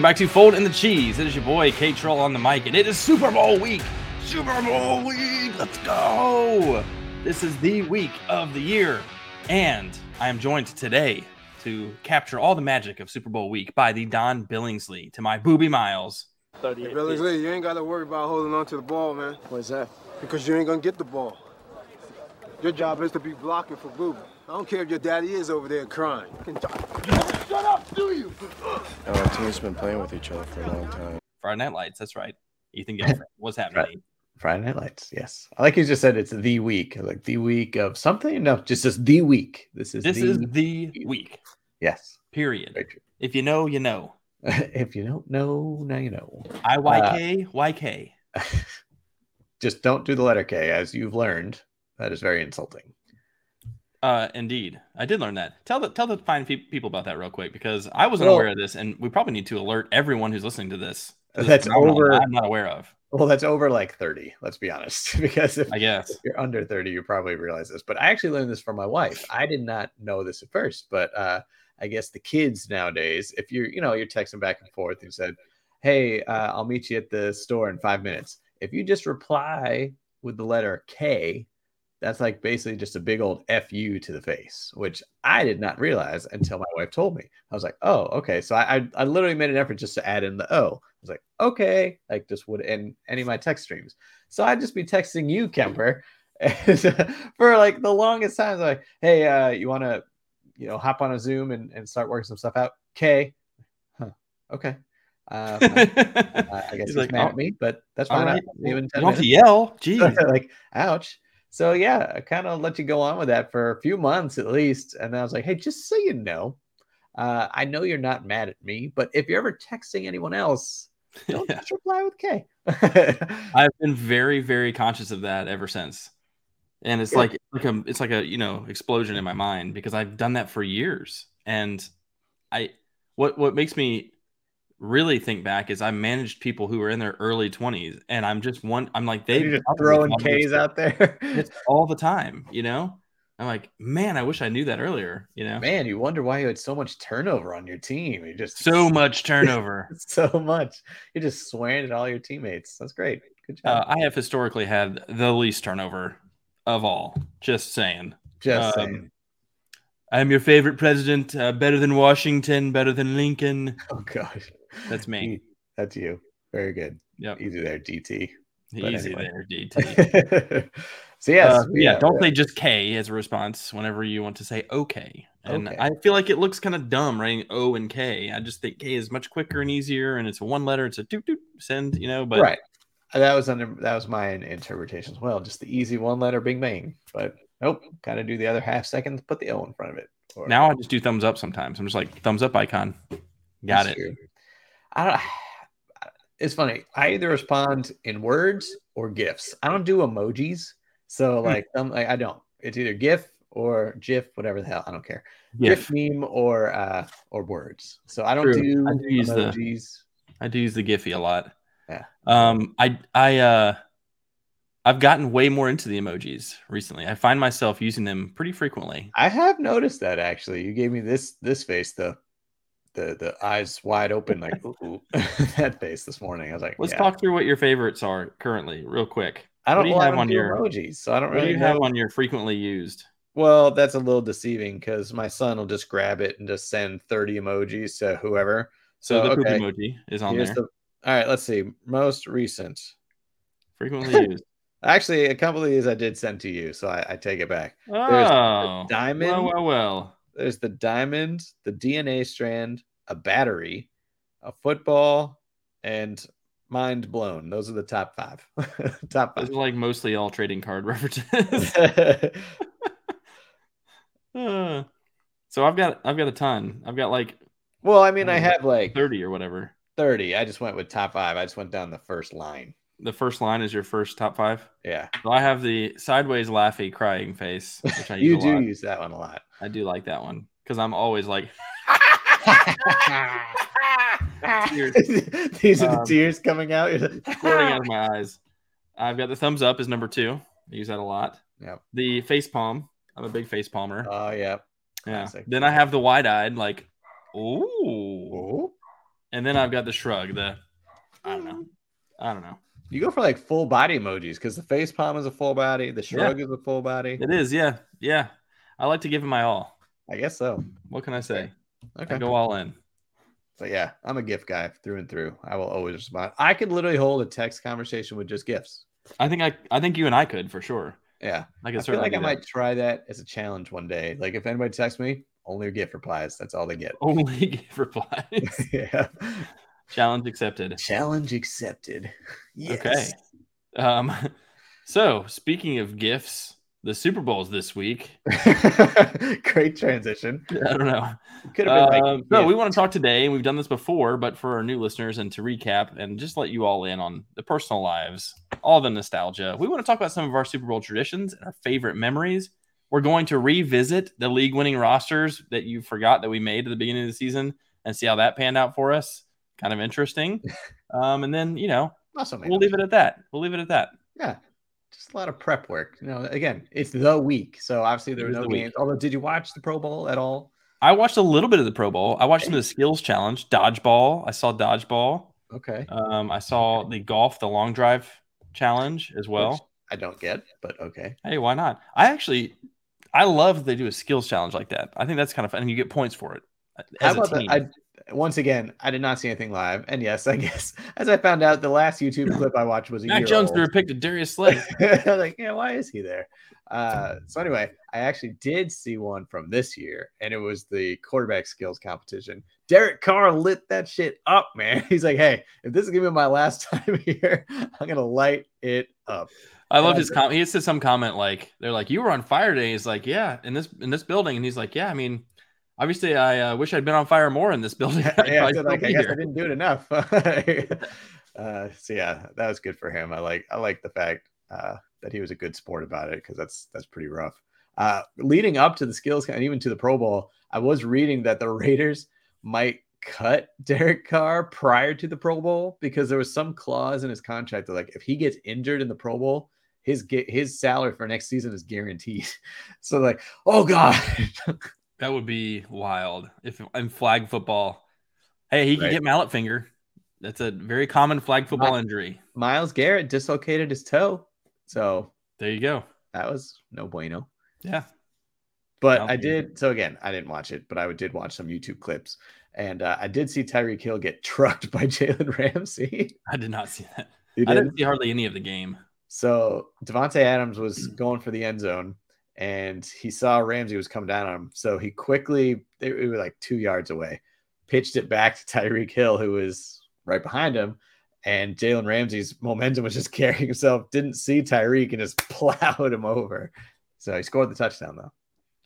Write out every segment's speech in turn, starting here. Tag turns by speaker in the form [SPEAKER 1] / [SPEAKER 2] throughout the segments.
[SPEAKER 1] Welcome back to Fold in the Cheese. It is your boy K Troll on the mic, and it is Super Bowl week. Super Bowl week. Let's go. This is the week of the year, and I am joined today to capture all the magic of Super Bowl week by the Don Billingsley to my Boobie Miles.
[SPEAKER 2] Hey, Billingsley, you ain't got to worry about holding on to the ball, man.
[SPEAKER 3] What's that?
[SPEAKER 2] Because you ain't gonna get the ball. Your job is to be blocking for Boobie. I don't care if your daddy is over there crying. You can Shut up, do you?
[SPEAKER 3] Our team's been playing with each other for a long time.
[SPEAKER 1] Friday Night Lights. That's right. Ethan Gilford. What's happening?
[SPEAKER 4] Friday Night Lights. Yes, I like you just said it's the week, like the week of something. No, just as the week. This is
[SPEAKER 1] This
[SPEAKER 4] the,
[SPEAKER 1] is the week.
[SPEAKER 4] yes.
[SPEAKER 1] Period. If you know, you know.
[SPEAKER 4] if you don't know, now you know.
[SPEAKER 1] I Y K uh, Y K.
[SPEAKER 4] Just don't do the letter K, as you've learned. That is very insulting.
[SPEAKER 1] Uh, indeed, I did learn that. Tell the tell the fine pe- people about that real quick because I wasn't
[SPEAKER 4] Well-
[SPEAKER 1] aware of this, and we probably need to alert everyone who's listening to this. to
[SPEAKER 4] That's
[SPEAKER 1] phenomenon
[SPEAKER 4] over-
[SPEAKER 1] I'm not aware of.
[SPEAKER 4] Well, that's over like thirty. Let's be honest, because if
[SPEAKER 1] I guess.
[SPEAKER 4] if you're under 30 you probably realize this but i actually learned this from my wife i did not know this at first but uh i guess the kids nowadays if you're you know you're texting back and forth and said hey uh, i'll meet you at the store in five minutes if you just reply with the letter k that's like basically just a big old fu to the face which i did not realize until my wife told me i was like oh okay so i i, I literally made an effort just to add in the o I was like, okay, like this would end any of my text streams. So I'd just be texting you, Kemper, for like the longest time. Like, hey, uh, you want to, you know, hop on a Zoom and, and start working some stuff out? K, huh? Okay. Uh, fine. Uh, I guess he's,
[SPEAKER 1] He's like,
[SPEAKER 4] mad
[SPEAKER 1] "Oh,
[SPEAKER 4] at me, but that's fine.
[SPEAKER 1] right.
[SPEAKER 4] I'll- Even
[SPEAKER 1] You
[SPEAKER 4] 10
[SPEAKER 1] don't have to yell. Jeez.
[SPEAKER 4] like, ouch. So yeah, I kind of let you go on with that for a few months at least, and I was like, hey, just so you know, uh, I know you're not mad at me, but if you're ever texting anyone else, don't
[SPEAKER 1] Yeah.
[SPEAKER 4] just reply with K.
[SPEAKER 1] I've been very, very conscious of that ever since. And it's
[SPEAKER 4] Yeah.
[SPEAKER 1] like like a it's like a you know explosion in my mind because I've done that for years. And I what what makes me really think back is I managed people who were in their early 20s and I'm just one I'm like they
[SPEAKER 4] You're just throwing K's out there.
[SPEAKER 1] It's all the time, you know? I'm like, man, I wish I knew that earlier, you know?
[SPEAKER 4] Man, you wonder why you had so much turnover on your team. You just
[SPEAKER 1] So much turnover.
[SPEAKER 4] so much. You're just swearing at all your teammates. That's great. Good
[SPEAKER 1] Uh,
[SPEAKER 4] job.
[SPEAKER 1] I have historically had the least turnover of all. Just saying.
[SPEAKER 4] just
[SPEAKER 1] um,
[SPEAKER 4] saying.
[SPEAKER 1] I'm your favorite president. Uh, better than Washington. Better than Lincoln.
[SPEAKER 4] Oh gosh.
[SPEAKER 1] That's me.
[SPEAKER 4] That's you. Very good.
[SPEAKER 1] Yep.
[SPEAKER 4] Easy there, DT. but
[SPEAKER 1] Easy
[SPEAKER 4] anyway.
[SPEAKER 1] there, DT.
[SPEAKER 4] so yes,
[SPEAKER 1] Uh,
[SPEAKER 4] we-
[SPEAKER 1] yeah, don't say just K as a response whenever you want to say okay. And
[SPEAKER 4] Okay.
[SPEAKER 1] I feel like it looks kind of dumb writing O and K. I just think K is much quicker and easier, and it's a one letter. It's a doot doot send, you know. But
[SPEAKER 4] right. That was under that was my interpretation as well. Just the easy one letter Bing Bang. But nope, kind of do the other half second, put the O in front of it. Or-
[SPEAKER 1] now I just do thumbs up sometimes. I'm just like thumbs up icon. Got
[SPEAKER 4] That's
[SPEAKER 1] it.
[SPEAKER 4] true. I don't. It's funny. I either respond in words or gifs. I don't do emojis. So
[SPEAKER 1] Hmm.
[SPEAKER 4] like, like I don't. It's either GIF or GIF, whatever the hell. I don't care.
[SPEAKER 1] GIF.
[SPEAKER 4] GIF meme or uh or words. So I don't
[SPEAKER 1] True.
[SPEAKER 4] do,
[SPEAKER 1] I do use the-
[SPEAKER 4] emojis.
[SPEAKER 1] I do use the Giphy a lot.
[SPEAKER 4] Yeah.
[SPEAKER 1] Um, I I uh, I've gotten way more into the emojis recently. I find myself using them pretty frequently.
[SPEAKER 4] I have noticed that actually. You gave me this this face the the the eyes wide open like ooh, that face this morning. I was like,
[SPEAKER 1] Let's
[SPEAKER 4] yeah.
[SPEAKER 1] talk through what your favorites are currently, real quick.
[SPEAKER 4] I don't,
[SPEAKER 1] do you
[SPEAKER 4] well,
[SPEAKER 1] have
[SPEAKER 4] don't
[SPEAKER 1] on your-
[SPEAKER 4] emojis, so I don't
[SPEAKER 1] What do
[SPEAKER 4] really
[SPEAKER 1] you
[SPEAKER 4] know.
[SPEAKER 1] have on your frequently used?
[SPEAKER 4] Well, that's a little deceiving because my son will just grab it and just send 30 emojis to whoever.
[SPEAKER 1] So,
[SPEAKER 4] So,
[SPEAKER 1] the poop
[SPEAKER 4] okay,
[SPEAKER 1] emoji is on
[SPEAKER 4] here's
[SPEAKER 1] there.
[SPEAKER 4] the. All right, let's see. Most recent.
[SPEAKER 1] Frequently used.
[SPEAKER 4] Actually, a couple of these I did send to you, so I, I take it back.
[SPEAKER 1] Oh,
[SPEAKER 4] diamond.
[SPEAKER 1] Well, well, well.
[SPEAKER 4] There's the diamond, the DNA strand, a battery, a football, and mind blown. Those are the top five. top
[SPEAKER 1] Those
[SPEAKER 4] five.
[SPEAKER 1] are like mostly all trading card references. Uh, so I've got I've got a ton. I've got like
[SPEAKER 4] well, I mean, I have like
[SPEAKER 1] 30 or whatever.
[SPEAKER 4] 30. I just went with top five. I just went down the first line.
[SPEAKER 1] The first line is your first top five.
[SPEAKER 4] Yeah.
[SPEAKER 1] So I have the sideways laughy crying face, which I use
[SPEAKER 4] You do
[SPEAKER 1] lot.
[SPEAKER 4] use that one a lot.
[SPEAKER 1] I do like that one because I'm always like,
[SPEAKER 4] These are the
[SPEAKER 1] Um,
[SPEAKER 4] tears coming out.
[SPEAKER 1] Squirting out of my eyes. I've got the thumbs up is number two. I use that a lot.
[SPEAKER 4] Yep.
[SPEAKER 1] The face palm. I'm a big face palmer.
[SPEAKER 4] Oh yeah.
[SPEAKER 1] yeah.
[SPEAKER 4] classic.
[SPEAKER 1] Then I have the wide eyed, like, ooh.
[SPEAKER 4] Oh,
[SPEAKER 1] and then I've got the shrug. The I don't know. I don't know.
[SPEAKER 4] You go for like full body emojis because the face palm is a full body, the shrug is a full body.
[SPEAKER 1] It is, yeah, yeah. I like to give him my all.
[SPEAKER 4] I guess so.
[SPEAKER 1] What can I say?
[SPEAKER 4] Okay.
[SPEAKER 1] I go all in.
[SPEAKER 4] So yeah, I'm a gift guy through and through. I will always respond. I could literally hold a text conversation with just gifts.
[SPEAKER 1] I think I, I think you and I could for sure.
[SPEAKER 4] Yeah,
[SPEAKER 1] I
[SPEAKER 4] I feel
[SPEAKER 1] certainly.
[SPEAKER 4] like I might try that as a challenge one day. Like if anybody texts me, only gift replies. That's all they get.
[SPEAKER 1] only give replies.
[SPEAKER 4] yeah.
[SPEAKER 1] Challenge accepted.
[SPEAKER 4] Challenge accepted.
[SPEAKER 1] Okay. Um, so speaking of gifts, the Super Bowl's this week.
[SPEAKER 4] Great transition.
[SPEAKER 1] I don't know.
[SPEAKER 4] Could have been like,
[SPEAKER 1] Um, no, we want to talk today, and we've done this before, but for our new listeners and to recap and just let you all in on the personal lives, all the nostalgia, we want to talk about some of our Super Bowl traditions and our favorite memories. We're going to revisit the league winning rosters that you forgot that we made at the beginning of the season and see how that panned out for us. Kind of interesting. Um, and then, you know,
[SPEAKER 4] man,
[SPEAKER 1] we'll leave it at that. We'll leave it at that.
[SPEAKER 4] Yeah. Just a lot of prep work. You know, again, it's the week. So obviously there were no
[SPEAKER 1] the week.
[SPEAKER 4] Although, did you watch the Pro Bowl at all?
[SPEAKER 1] I watched a little bit of the Pro Bowl. I watched some of the skills challenge, dodgeball. I saw dodgeball.
[SPEAKER 4] Okay.
[SPEAKER 1] Um, I saw the golf, the long drive challenge as well.
[SPEAKER 4] Which I don't get, but okay.
[SPEAKER 1] Hey, why not? I actually, I love that they do a skills challenge like that. I think that's kind of fun, and you get points for it uh,
[SPEAKER 4] How
[SPEAKER 1] as a
[SPEAKER 4] about
[SPEAKER 1] team.
[SPEAKER 4] that? I, once again, I did not see anything live. And yes, I guess as I found out, the last YouTube clip I watched was a
[SPEAKER 1] Mac
[SPEAKER 4] year
[SPEAKER 1] Jones
[SPEAKER 4] old.
[SPEAKER 1] threw a Darius Slay.
[SPEAKER 4] I was like, yeah, why is he there? Uh, so anyway, I actually did see one from this year, and it was the quarterback skills competition. Derek Carr lit that shit up, man. He's like, hey, if this is gonna be my last time here, I'm gonna light it up.
[SPEAKER 1] I love his comment. He said some comment like, "They're like, you were on fire today." He's like, "Yeah, in this in this building," and he's like, "Yeah, I mean, obviously, I uh, wish I'd been on fire more in this building.
[SPEAKER 4] Yeah, I
[SPEAKER 1] probably
[SPEAKER 4] said,
[SPEAKER 1] still
[SPEAKER 4] like, I guess I didn't do it enough. uh, so yeah, that was good for him. I like I like the fact uh, that he was a good sport about it because that's that's pretty rough. Uh, leading up to the skills and even to the Pro Bowl, I was reading that the Raiders might cut Derek Carr prior to the Pro Bowl because there was some clause in his contract that like if he gets injured in the Pro Bowl, his get his salary for next season is guaranteed. So like, oh god,
[SPEAKER 1] That would be wild if in flag football. Hey, he could get mallet finger. That's a very common flag football injury.
[SPEAKER 4] Myles Garrett dislocated his toe, so
[SPEAKER 1] There you go.
[SPEAKER 4] that was no bueno.
[SPEAKER 1] Yeah.
[SPEAKER 4] But I did. So again, I didn't watch it, but I did watch some YouTube clips, and uh, I did see Tyreek Hill get trucked by Jalen Ramsey.
[SPEAKER 1] I did not see that. I
[SPEAKER 4] did?
[SPEAKER 1] didn't see hardly any of the game.
[SPEAKER 4] So Davante Adams was going for the end zone, and he saw Ramsey was coming down on him. So he quickly, they were like two yards away, pitched it back to Tyreek Hill, who was right behind him. And Jalen Ramsey's momentum was just carrying himself, didn't see Tyreek and just plowed him over. So he scored the touchdown, though.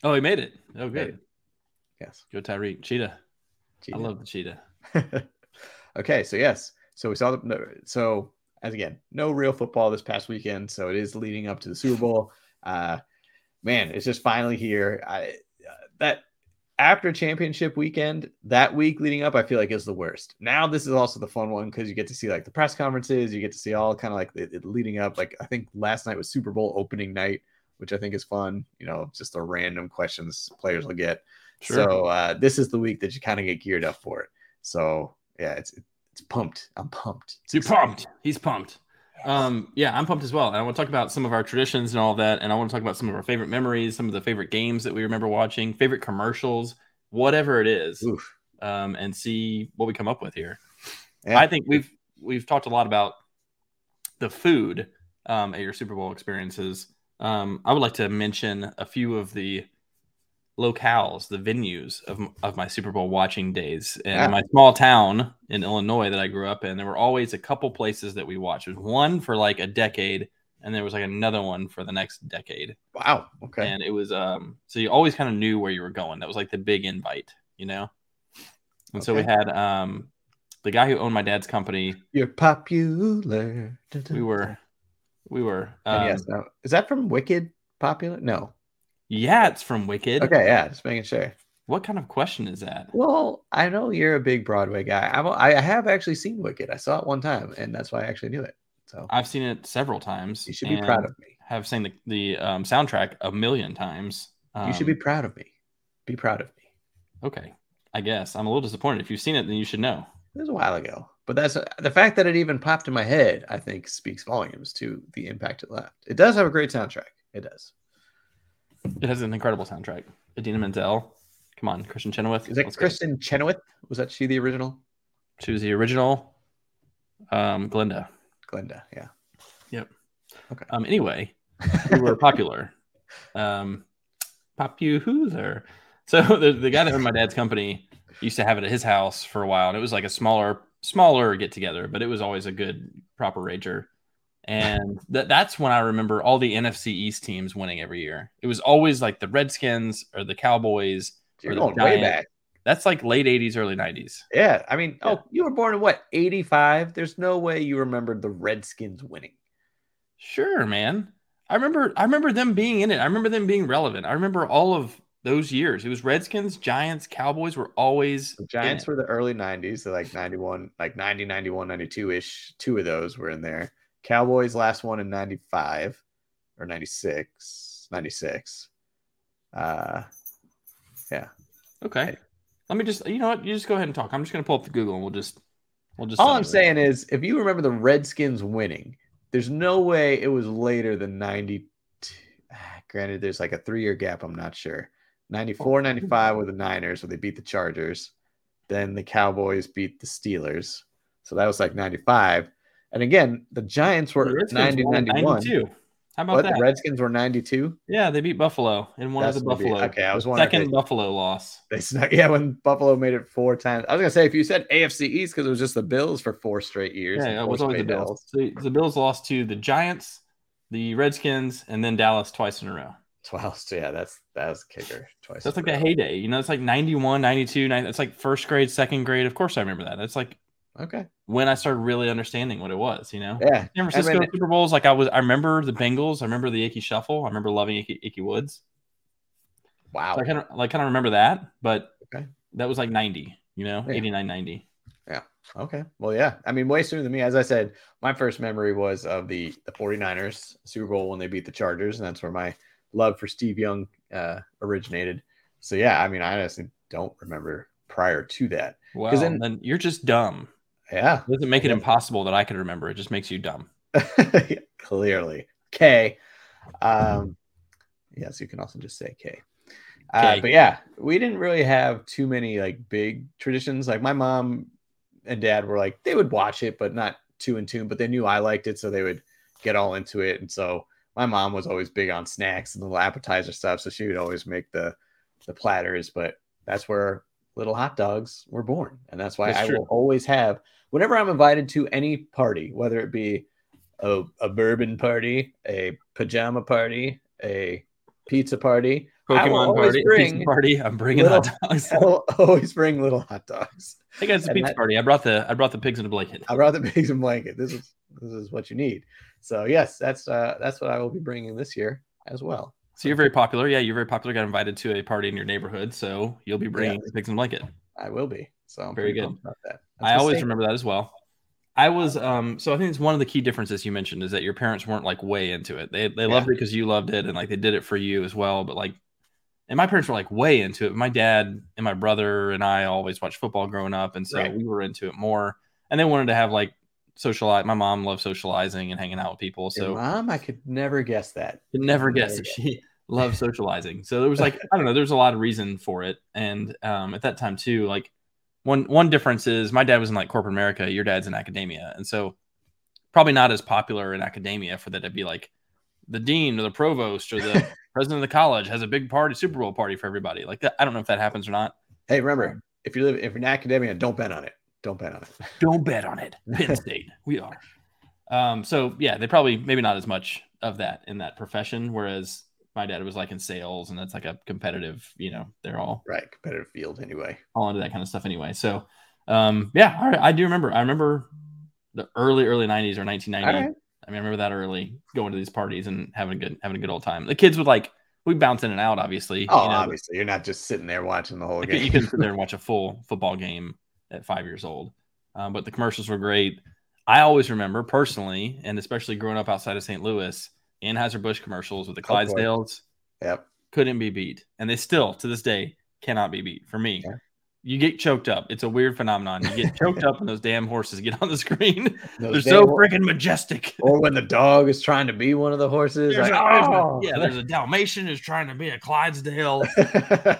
[SPEAKER 1] Oh, he made it. Oh, good.
[SPEAKER 4] it. Yes.
[SPEAKER 1] Go Tyreek. Cheetah. cheetah.
[SPEAKER 4] I
[SPEAKER 1] love the cheetah.
[SPEAKER 4] okay, so yes, so we saw the so as again, no real football this past weekend, so it is leading up to the Super Bowl. Uh, man, it's just finally here. I uh, that after championship weekend, that week leading up, I feel like is the worst. Now this is also the fun one because you get to see like the press conferences, you get to see all kind of like it, it leading up. Like I think last night was Super Bowl opening night, which I think is fun. You know, just the random questions players will get.
[SPEAKER 1] Sure.
[SPEAKER 4] So uh, this is the week that you kind of get geared up for it. So yeah, it's it's pumped. I'm pumped. It's
[SPEAKER 1] You're
[SPEAKER 4] exciting.
[SPEAKER 1] pumped. He's pumped. Um, yeah, I'm pumped as well. And I want to talk about some of our traditions and all that. And I want to talk about some of our favorite memories, some of the favorite games that we remember watching, favorite commercials, whatever it is, um, and see what we come up with here.
[SPEAKER 4] Yeah.
[SPEAKER 1] I think we've we've talked a lot about the food um, at your Super Bowl experiences. Um, I would like to mention a few of the locales, the venues of, of my Super Bowl watching days. And
[SPEAKER 4] Yeah.
[SPEAKER 1] my small town in Illinois that I grew up in, there were always a couple places that we watched. There was one for like a decade, and there was like another one for the next decade.
[SPEAKER 4] Wow. Okay.
[SPEAKER 1] And it was um so you always kind of knew where you were going. That was like the big invite, you know? And so we had um the guy who owned my dad's company,
[SPEAKER 4] You're popular.
[SPEAKER 1] we were we were um,
[SPEAKER 4] yes. Now, is that from Wicked? Popular? No.
[SPEAKER 1] Yeah, it's from Wicked.
[SPEAKER 4] Okay. Yeah. Just making sure.
[SPEAKER 1] What kind of question is that?
[SPEAKER 4] Well, I know you're a big Broadway guy. I'm, I have actually seen Wicked. I saw it one time, and that's why I actually knew it. So
[SPEAKER 1] I've seen it several times.
[SPEAKER 4] you should be proud of me.
[SPEAKER 1] Have seen the the um, soundtrack a million times.
[SPEAKER 4] You should be
[SPEAKER 1] Um,
[SPEAKER 4] proud of me. Be proud of me.
[SPEAKER 1] okay. I guess I'm a little disappointed. If you've seen it, then you should know.
[SPEAKER 4] It was a while ago, but that's the fact that it even popped in my head. I think speaks volumes to the impact it left. It does have a great soundtrack. It does.
[SPEAKER 1] It has an incredible soundtrack. Idina Menzel. Come on, Kristin Chenoweth.
[SPEAKER 4] Is it
[SPEAKER 1] Let's.
[SPEAKER 4] Kristin Chenoweth? Was that she the original?
[SPEAKER 1] She was the original um, Glinda.
[SPEAKER 4] Glenda, yeah.
[SPEAKER 1] Yep.
[SPEAKER 4] Okay.
[SPEAKER 1] Um. Anyway, we were popular. Um, popular. So the the guy that owned my dad's company used to have it at his house for a while, and it was like a smaller smaller get together, but it was always a good proper rager. And that that's when I remember all the NFC East teams winning every year. It was always like the Redskins or the Cowboys.
[SPEAKER 4] You're
[SPEAKER 1] or the
[SPEAKER 4] going way back.
[SPEAKER 1] That's like late '80s, early '90s.
[SPEAKER 4] Yeah. I mean, oh,
[SPEAKER 1] Yeah.
[SPEAKER 4] oh, you were born in what, 85? There's no way you remembered the Redskins winning.
[SPEAKER 1] Sure, man. I remember I remember them being in it. I remember them being relevant. I remember all of those years. It was Redskins, Giants, Cowboys were always
[SPEAKER 4] The Giants were the early 90s, so like 91, like 90, 91, 92 ish. Two of those were in there. Cowboys last one in 95 or 96, 96. Uh, yeah.
[SPEAKER 1] Okay. Let me just you know what? You just go ahead and talk. I'm just gonna pull up the Google and we'll just we'll just
[SPEAKER 4] All I'm saying is, if you remember the Redskins winning, there's no way it was later than 92. Ah, Granted, there's like a three year gap. I'm not sure. 94, 95 were the Niners where they beat the Chargers. Then the Cowboys beat the Steelers. So that was like 95. And again, the Giants were
[SPEAKER 1] Redskins
[SPEAKER 4] 90, 91.
[SPEAKER 1] 92. How about
[SPEAKER 4] But
[SPEAKER 1] that?
[SPEAKER 4] the Redskins were 92.
[SPEAKER 1] yeah, they beat Buffalo in one
[SPEAKER 4] That's
[SPEAKER 1] of the
[SPEAKER 4] gonna be-
[SPEAKER 1] Buffalo.
[SPEAKER 4] okay, I was wondering.
[SPEAKER 1] Second
[SPEAKER 4] They,
[SPEAKER 1] Buffalo loss.
[SPEAKER 4] they snuck, yeah, when Buffalo made it four times. I was gonna say if you said AFC East because it was just the Bills for four straight years.
[SPEAKER 1] Yeah, it was always the Bills.
[SPEAKER 4] L's.
[SPEAKER 1] So the Bills lost to the Giants, the Redskins, and then Dallas twice in a row.
[SPEAKER 4] So yeah, that's that's kicker twice.
[SPEAKER 1] That's like
[SPEAKER 4] a
[SPEAKER 1] the heyday. You know, it's like 91, 92, 90, it's like first grade, second grade. Of course I remember that. It's like
[SPEAKER 4] Okay.
[SPEAKER 1] when I started really understanding what it was, you know?
[SPEAKER 4] Yeah.
[SPEAKER 1] San Francisco
[SPEAKER 4] mean-
[SPEAKER 1] Super Bowls, like I was I remember the Bengals, I remember the Ickey Shuffle, I remember loving Ickey, Ickey Woods.
[SPEAKER 4] Wow.
[SPEAKER 1] So I kind of like kind of remember that, but
[SPEAKER 4] Okay.
[SPEAKER 1] that was like 90, you know,
[SPEAKER 4] Yeah.
[SPEAKER 1] 89, 90. Yeah.
[SPEAKER 4] Okay. Well, yeah. I mean, way sooner than me. As I said, my first memory was of the the 49ers Super Bowl when they beat the Chargers, and that's where my love for Steve Young uh, originated. So yeah, I mean, I honestly don't remember prior to that.
[SPEAKER 1] Well,
[SPEAKER 4] then-
[SPEAKER 1] then you're just dumb.
[SPEAKER 4] Yeah.
[SPEAKER 1] It doesn't make it impossible that I could remember. It just makes you dumb.
[SPEAKER 4] Clearly. K. Um, yes, you can also just say K. Uh, but yeah, we didn't really have too many like big traditions. Like my mom and dad were like, they would watch it, but not too in tune, but they knew I liked it. So they would get all into it. And so my mom was always big on snacks and little appetizer stuff. So she would always make the, the platters, but that's where little hot dogs were born. And that's why
[SPEAKER 1] That's
[SPEAKER 4] I
[SPEAKER 1] true.
[SPEAKER 4] will always have, whenever I'm invited to any party, whether it be a, a bourbon party, a pajama party, a pizza party, I
[SPEAKER 1] Pokemon party,
[SPEAKER 4] bring
[SPEAKER 1] pizza party. I'm bringing
[SPEAKER 4] little-
[SPEAKER 1] hot dogs.
[SPEAKER 4] I'll always bring little hot dogs.
[SPEAKER 1] Hey guys, it's a pizza
[SPEAKER 4] that-
[SPEAKER 1] party. I brought the I brought the pigs in a blanket.
[SPEAKER 4] I brought the pigs and blanket. This is this is what you need. So yes, that's uh that's what I will be bringing this year as well.
[SPEAKER 1] So you're very popular. Yeah, you're very popular. Got invited to a party in your neighborhood, so you'll be bringing the pigs in a blanket.
[SPEAKER 4] I will be. So I'm
[SPEAKER 1] Very good.
[SPEAKER 4] about that.
[SPEAKER 1] I always remember that as well. I was um so I think it's one of the key differences you mentioned is that your parents weren't like way into it. They they loved it because you loved it and like they did it for you as well. But like and my parents were like way into it. My dad and my brother and I always watched football growing up, and so
[SPEAKER 4] Right.
[SPEAKER 1] we were into it more. And they wanted to have like socialize. My mom loved socializing and hanging out with people,
[SPEAKER 4] Your
[SPEAKER 1] so
[SPEAKER 4] mom, I could never guess that.
[SPEAKER 1] could never guess that she loved socializing. So there was like I don't know, there's a lot of reason for it. And um, at that time too, like one one difference is my dad was in like corporate America, your dad's in academia, and so probably not as popular in academia for that to be like the dean or the provost or the president of the college has a big party, Super Bowl party for everybody. Like that, I don't know if that happens or not.
[SPEAKER 4] Hey, remember, if you live if you're in academia, don't bet on it. Don't bet on it.
[SPEAKER 1] Don't bet on it. Penn State, we are. Um, so yeah, they probably maybe not as much of that in that profession, whereas my dad was like in sales, and that's like a competitive. You know, they're all
[SPEAKER 4] Right. Competitive field anyway.
[SPEAKER 1] all into that kind of stuff anyway. So um, yeah, all right, I do remember. I remember the early early '90s or 1990.
[SPEAKER 4] All right.
[SPEAKER 1] I mean, I remember that early going to these parties and having a good having a good old time. The kids would like we bounce in and out, obviously.
[SPEAKER 4] Oh,
[SPEAKER 1] you know,
[SPEAKER 4] obviously, you're not just sitting there watching the whole
[SPEAKER 1] like,
[SPEAKER 4] game.
[SPEAKER 1] you couldn't sit there and watch a full football game at five years old. Um, but the commercials were great. I always remember personally, and especially growing up outside of St. Louis, Anheuser-Busch commercials with the
[SPEAKER 4] course.
[SPEAKER 1] Clydesdales
[SPEAKER 4] Yep.
[SPEAKER 1] couldn't be beat. And they still, to this day, cannot be beat for me.
[SPEAKER 4] Yeah.
[SPEAKER 1] You get choked up. It's a weird phenomenon. You get choked up when those damn horses get on the screen. They're so freaking majestic.
[SPEAKER 4] or when the dog is trying to be one of the horses.
[SPEAKER 1] There's
[SPEAKER 4] like,
[SPEAKER 1] a-
[SPEAKER 4] "Oh!"
[SPEAKER 1] yeah, there's a Dalmatian who's trying to be a Clydesdale.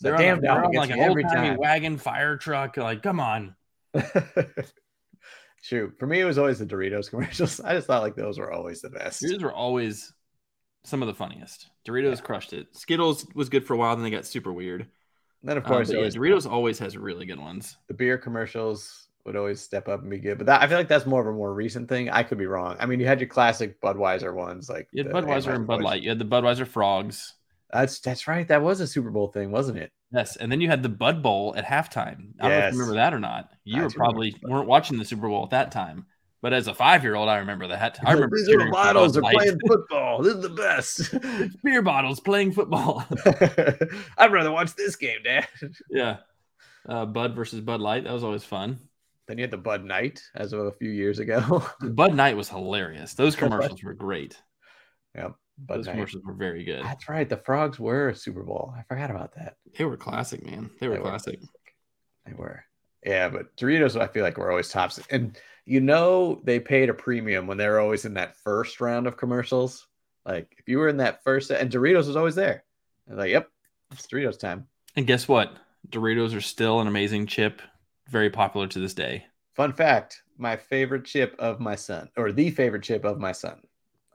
[SPEAKER 4] the
[SPEAKER 1] They're
[SPEAKER 4] damn dog
[SPEAKER 1] like an
[SPEAKER 4] every
[SPEAKER 1] old timey
[SPEAKER 4] time.
[SPEAKER 1] wagon fire truck. Like, come on.
[SPEAKER 4] True. For me, it was always the Doritos commercials. I just thought like those were always the best.
[SPEAKER 1] Doritos were always some of the funniest. Doritos crushed it. Skittles was good for a while, then they got super weird.
[SPEAKER 4] then of
[SPEAKER 1] Um,
[SPEAKER 4] course,
[SPEAKER 1] yeah, Doritos always has really good ones.
[SPEAKER 4] the beer commercials would always step up and be good. But that I feel like that's more of a more recent thing. I could be wrong. I mean, you had your classic Budweiser ones like
[SPEAKER 1] You had Budweiser and Bud Light. You had the Budweiser Frogs.
[SPEAKER 4] That's that's right. That was a Super Bowl thing, wasn't it?
[SPEAKER 1] Yes, and then you had the Bud Bowl at halftime. I don't know if you remember that or not. You
[SPEAKER 4] I
[SPEAKER 1] were probably weren't watching the Super Bowl at that time, but as a five year old, I remember that. I remember
[SPEAKER 4] these little bottles are playing football. This is the best.
[SPEAKER 1] beer bottles playing football.
[SPEAKER 4] I'd rather watch this game, Dad.
[SPEAKER 1] yeah, uh, Bud versus Bud Light. That was always fun.
[SPEAKER 4] Then you had the Bud Knight as of a few years ago.
[SPEAKER 1] Bud Knight was hilarious. Those commercials were great.
[SPEAKER 4] yep. Bud
[SPEAKER 1] Those commercials were very good.
[SPEAKER 4] That's right. The frogs were a Super Bowl. I forgot about that.
[SPEAKER 1] They were classic, man. They were
[SPEAKER 4] They were.
[SPEAKER 1] classic.
[SPEAKER 4] They were. Yeah, but Doritos, I feel like were always tops. And you know, they paid a premium when they were always in that first round of commercials. Like if you were in that first, and Doritos was always there. Like, yep, it's Doritos time.
[SPEAKER 1] And guess what? Doritos are still an amazing chip, very popular to this day.
[SPEAKER 4] Fun fact: my favorite chip of my son, or the favorite chip of my son.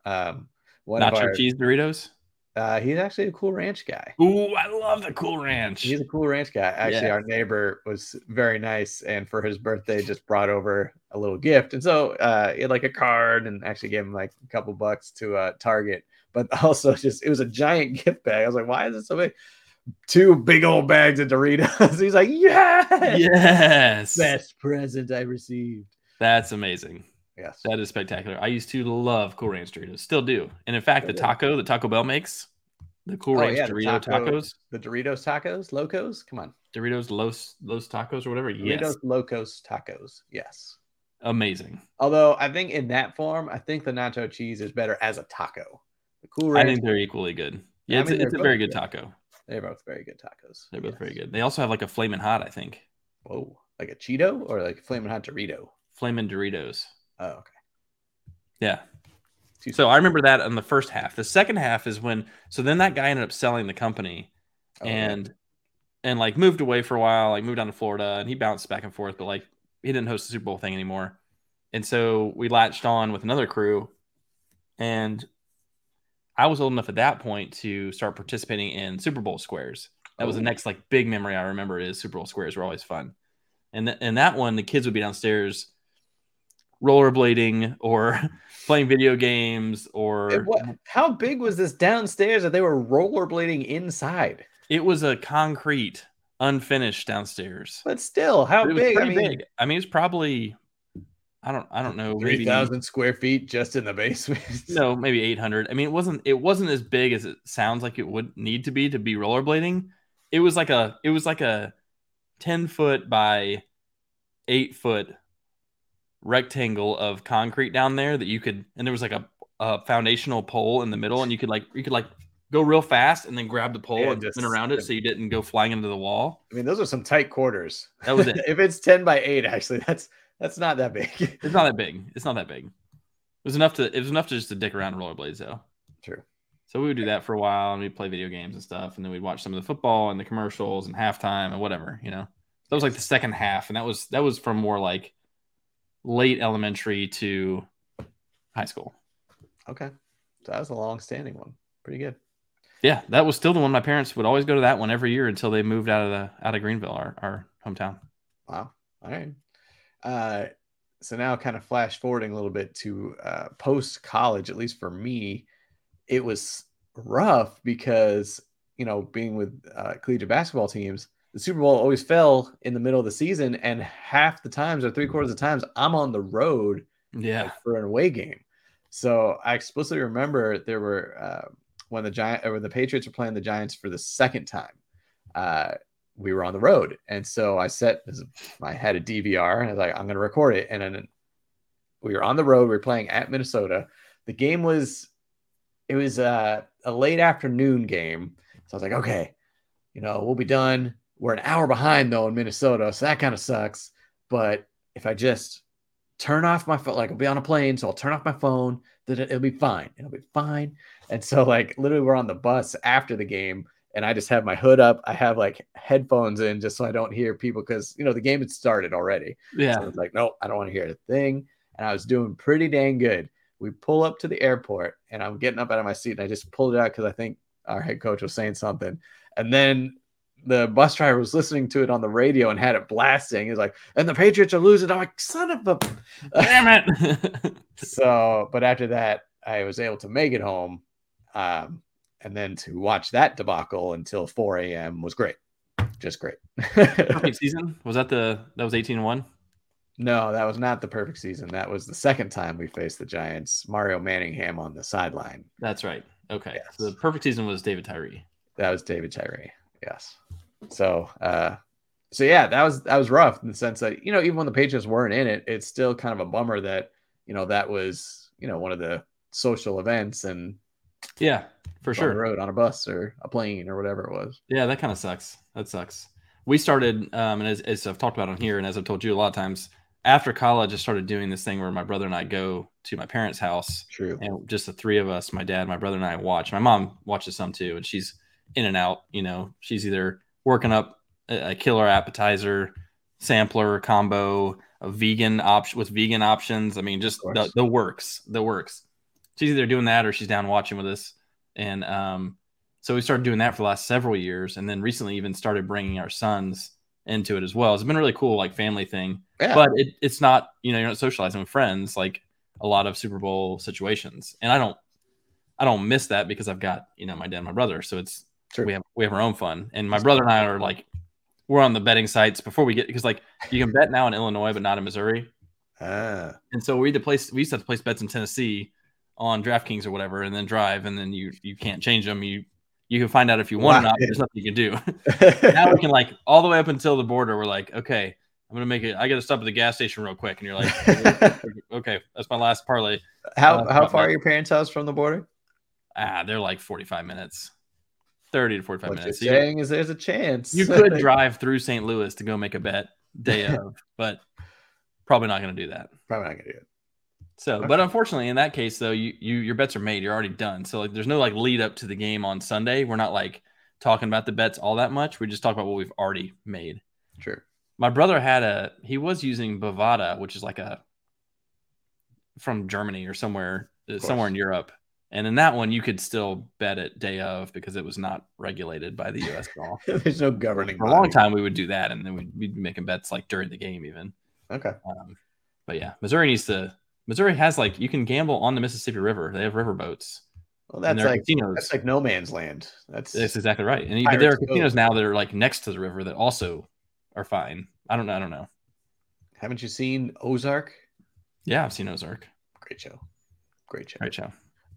[SPEAKER 4] Um, one
[SPEAKER 1] Nacho
[SPEAKER 4] our,
[SPEAKER 1] cheese Doritos.
[SPEAKER 4] uh, he's actually a Cool Ranch guy.
[SPEAKER 1] Ooh, I love the Cool Ranch.
[SPEAKER 4] He's a Cool Ranch guy. Actually,
[SPEAKER 1] Yeah.
[SPEAKER 4] our neighbor was very nice, and for his birthday, just brought over a little gift. And so uh, he had like a card, and actually gave him like a couple bucks to uh, Target. But also, just it was a giant gift bag. I was like, why is it so big? Two big old bags of Doritos. He's like, yeah,
[SPEAKER 1] Yes.
[SPEAKER 4] best present I received.
[SPEAKER 1] That's amazing.
[SPEAKER 4] Yes,
[SPEAKER 1] That is spectacular. I used to love Cool Ranch Doritos. Still do. And in fact, the taco that Taco Bell makes, the Cool
[SPEAKER 4] Oh,
[SPEAKER 1] Ranch
[SPEAKER 4] yeah, the
[SPEAKER 1] Dorito
[SPEAKER 4] taco-
[SPEAKER 1] tacos,
[SPEAKER 4] the Doritos tacos, locos. Come on,
[SPEAKER 1] Doritos Los Los Tacos or whatever.
[SPEAKER 4] Doritos
[SPEAKER 1] Yes.
[SPEAKER 4] locos tacos. Yes.
[SPEAKER 1] Amazing.
[SPEAKER 4] Although I think in that form, I think the nacho cheese is better as a taco. The Cool Ranch.
[SPEAKER 1] I think they're equally good. Yeah,
[SPEAKER 4] I
[SPEAKER 1] it's,
[SPEAKER 4] mean,
[SPEAKER 1] it's a very good
[SPEAKER 4] good.
[SPEAKER 1] taco.
[SPEAKER 4] They're both very good tacos.
[SPEAKER 1] They're both very good. They also have like a flaming hot, I think.
[SPEAKER 4] Whoa, like a Cheeto or like a flaming hot Dorito?
[SPEAKER 1] Flaming Doritos.
[SPEAKER 4] Oh, okay.
[SPEAKER 1] Yeah. So I remember that on the first half. The second half is when so then that guy ended up selling the company
[SPEAKER 4] Oh,
[SPEAKER 1] and and like moved away for a while, like moved down to Florida and he bounced back and forth, but like he didn't host the Super Bowl thing anymore. And so we latched on with another crew and I was old enough at that point to start participating in Super Bowl squares. That was the
[SPEAKER 4] Oh.
[SPEAKER 1] next like big memory I remember is Super Bowl squares were always fun. And th- and that one the kids would be downstairs rollerblading or playing video games or
[SPEAKER 4] what, how big was this downstairs that they were rollerblading inside?
[SPEAKER 1] it was a concrete unfinished downstairs.
[SPEAKER 4] But still, how big? I mean,
[SPEAKER 1] big. I mean, it's probably I don't I don't know
[SPEAKER 4] three thousand square feet just in the basement.
[SPEAKER 1] no maybe 800. I mean, it wasn't it wasn't as big as it sounds like it would need to be to be rollerblading. It was like a it was like a 10 foot by 8 foot rectangle of concrete down there that you could and there was like a, a foundational pole in the middle and you could like you could like go real fast and then grab the pole
[SPEAKER 4] Yeah,
[SPEAKER 1] and
[SPEAKER 4] just-
[SPEAKER 1] spin around it so you didn't go flying into the wall.
[SPEAKER 4] I mean, those are some tight quarters.
[SPEAKER 1] That was it.
[SPEAKER 4] if it's ten by eight, actually, that's that's not that big.
[SPEAKER 1] It's not that big. It's not that big. It was enough to. It was enough to just to dick around rollerblades though.
[SPEAKER 4] True.
[SPEAKER 1] So we would do that for a while, and we'd play video games and stuff, and then we'd watch some of the football and the commercials and halftime and whatever. You know, that was like the second half, and that was that was from more like late elementary to high school.
[SPEAKER 4] Okay, so that was a long-standing one. Pretty good.
[SPEAKER 1] Yeah, that was still the one. My parents would always go to that one every year until they moved out of the out of Greenville, our, our hometown.
[SPEAKER 4] Wow. All right. Uh, so now, kind of flash forwarding a little bit to uh, post college, at least for me, it was rough because, you know, being with uh, collegiate basketball teams, the Super Bowl always fell in the middle of the season. And half the times or three quarters of the times, I'm on the road
[SPEAKER 1] Yeah,
[SPEAKER 4] like, for an away game. So I explicitly remember there were uh, when the giant or when the Patriots were playing the Giants for the second time. Uh, we were on the road, and so I set. I had a DVR, and I was like, I'm going to record it. And then we were on the road. We were playing at Minnesota. The game was, it was uh, a late afternoon game. So I was like, okay, you know, we'll be done. We're an hour behind though in Minnesota, so that kind of sucks. But if I just turn off my phone, like I'll be on a plane, so I'll turn off my phone, then it'll be fine. It'll be fine. And so, like, literally, we're on the bus after the game, and I just have my hood up. I have like headphones in just so I don't hear people because you know the game had started already.
[SPEAKER 1] Yeah.
[SPEAKER 4] So I was like, no, I don't want to hear a thing. And I was doing pretty dang good. We pull up to the airport, and I'm getting up out of my seat, and I just pulled it out because I think our head coach was saying something. And then the bus driver was listening to it on the radio and had it blasting. He's like, and the Patriots are losing. I'm like, son of a.
[SPEAKER 1] Damn it.
[SPEAKER 4] so, but after that, I was able to make it home. Um, and then to watch that debacle until 4 a.m. was great. Just great.
[SPEAKER 1] Perfect season? Was that the that was 18 1?
[SPEAKER 4] no, that was not the perfect season. That was the second time we faced the Giants. Mario Manningham on the sideline.
[SPEAKER 1] That's right. Okay.
[SPEAKER 4] Yes.
[SPEAKER 1] So the perfect season was David Tyree.
[SPEAKER 4] That was David Tyree. Yes. So, uh, so yeah, that was that was rough in the sense that you know even when the Patriots weren't in it, it's still kind of a bummer that you know that was you know one of the social events and
[SPEAKER 1] Yeah, for
[SPEAKER 4] on the
[SPEAKER 1] sure.
[SPEAKER 4] road on a bus or a plane or whatever it was.
[SPEAKER 1] Yeah, that kind of sucks. That sucks. We started, um, and as, as I've talked about on here, and as I've told you a lot of times, after college, I started doing this thing where my brother and I go to my parents' house,
[SPEAKER 4] True.
[SPEAKER 1] and just the three of us, my dad, my brother, and I watch. My mom watches some too, and she's in and out. You know, she's either working up a, a killer appetizer, sampler combo, a vegan option with vegan options. I mean, just the, the works, the works. She's either doing that or she's down watching with us. And um, so we started doing that for the last several years, and then recently even started bringing our sons into it as well. It's been a really cool like family thing
[SPEAKER 4] Yeah.
[SPEAKER 1] but it, it's not you know you're not socializing with friends like a lot of super bowl situations and i don't i don't miss that because i've got you know my dad and my brother so it's
[SPEAKER 4] True.
[SPEAKER 1] we have we have our own fun and my brother and i are like we're on the betting sites before we get because like you can bet now in illinois but not in missouri
[SPEAKER 4] ah,
[SPEAKER 1] and so we to place we used to have to place bets in tennessee on draftkings or whatever and then drive and then you you can't change them you you can find out if you want or not there's nothing you can do now we can like all the way up until the border. We're like, okay, I'm gonna make it. I got to stop at the gas station real quick, and you're like, okay, that's my last parlay.
[SPEAKER 4] how
[SPEAKER 1] Uh,
[SPEAKER 4] how far are your parents' house from the border?
[SPEAKER 1] Ah, they're like 45 minutes, 30 to 45
[SPEAKER 4] What you're
[SPEAKER 1] minutes. So you,
[SPEAKER 4] saying is there's a chance
[SPEAKER 1] you could drive through St. Louis to go make a bet day of, but probably not gonna do that.
[SPEAKER 4] Probably not gonna do it.
[SPEAKER 1] So, but unfortunately, in that case, though, you you your bets are made. You're already done. So like, there's no like lead up to the game on Sunday. We're not like talking about the bets all that much. We just talk about what we've already made.
[SPEAKER 4] True.
[SPEAKER 1] my brother had a he was using Bovada, which is like a from Germany or somewhere somewhere in Europe. And in that one, you could still bet it day of because it was not regulated by the U.S. law.
[SPEAKER 4] there's no governing.
[SPEAKER 1] For a long time, we would do that, and then we'd, we'd be making bets like during the game, even.
[SPEAKER 4] Okay.
[SPEAKER 1] Um, but yeah, Missouri needs to. Missouri has like you can gamble on the Mississippi River. They have river boats.
[SPEAKER 4] Well, that's like
[SPEAKER 1] casinos.
[SPEAKER 4] that's like no man's land. That's
[SPEAKER 1] That's exactly right. And but there are casinos now that are like next to the river that also are fine. I don't know. I don't know.
[SPEAKER 4] haven't you seen Ozark?
[SPEAKER 1] Yeah, I've seen Ozark.
[SPEAKER 4] Great show. Great show.
[SPEAKER 1] Great show.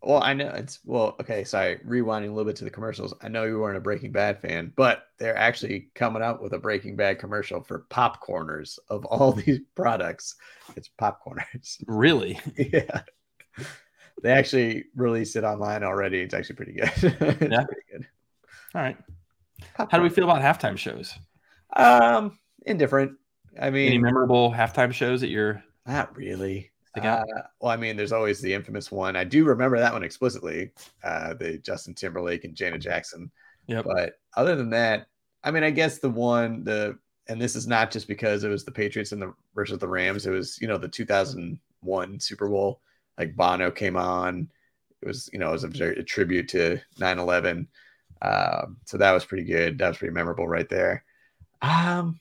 [SPEAKER 4] Well, I know it's well, okay, sorry, rewinding a little bit to the commercials. I know you weren't a Breaking Bad fan, but they're actually coming out with a Breaking Bad commercial for popcorners of all these products. It's popcorners.
[SPEAKER 1] Really?
[SPEAKER 4] yeah. They actually released it online already. It's actually pretty good. it's
[SPEAKER 1] Yeah.
[SPEAKER 4] pretty good.
[SPEAKER 1] All right. How do we feel about halftime shows?
[SPEAKER 4] Um, indifferent. I mean, Any
[SPEAKER 1] memorable halftime shows that you're
[SPEAKER 4] not really. Uh, well, I mean, there's always the infamous one. I do remember that one explicitly. Uh, the Justin Timberlake and Janet Jackson.
[SPEAKER 1] Yep.
[SPEAKER 4] But other than that, I mean, I guess the one the and this is not just because it was the Patriots and the versus the Rams. It was you know the 2001 Super Bowl. Like Bono came on. It was you know it was a, very- a tribute to 9/11. Um, so that was pretty good. That was pretty memorable right there. Um.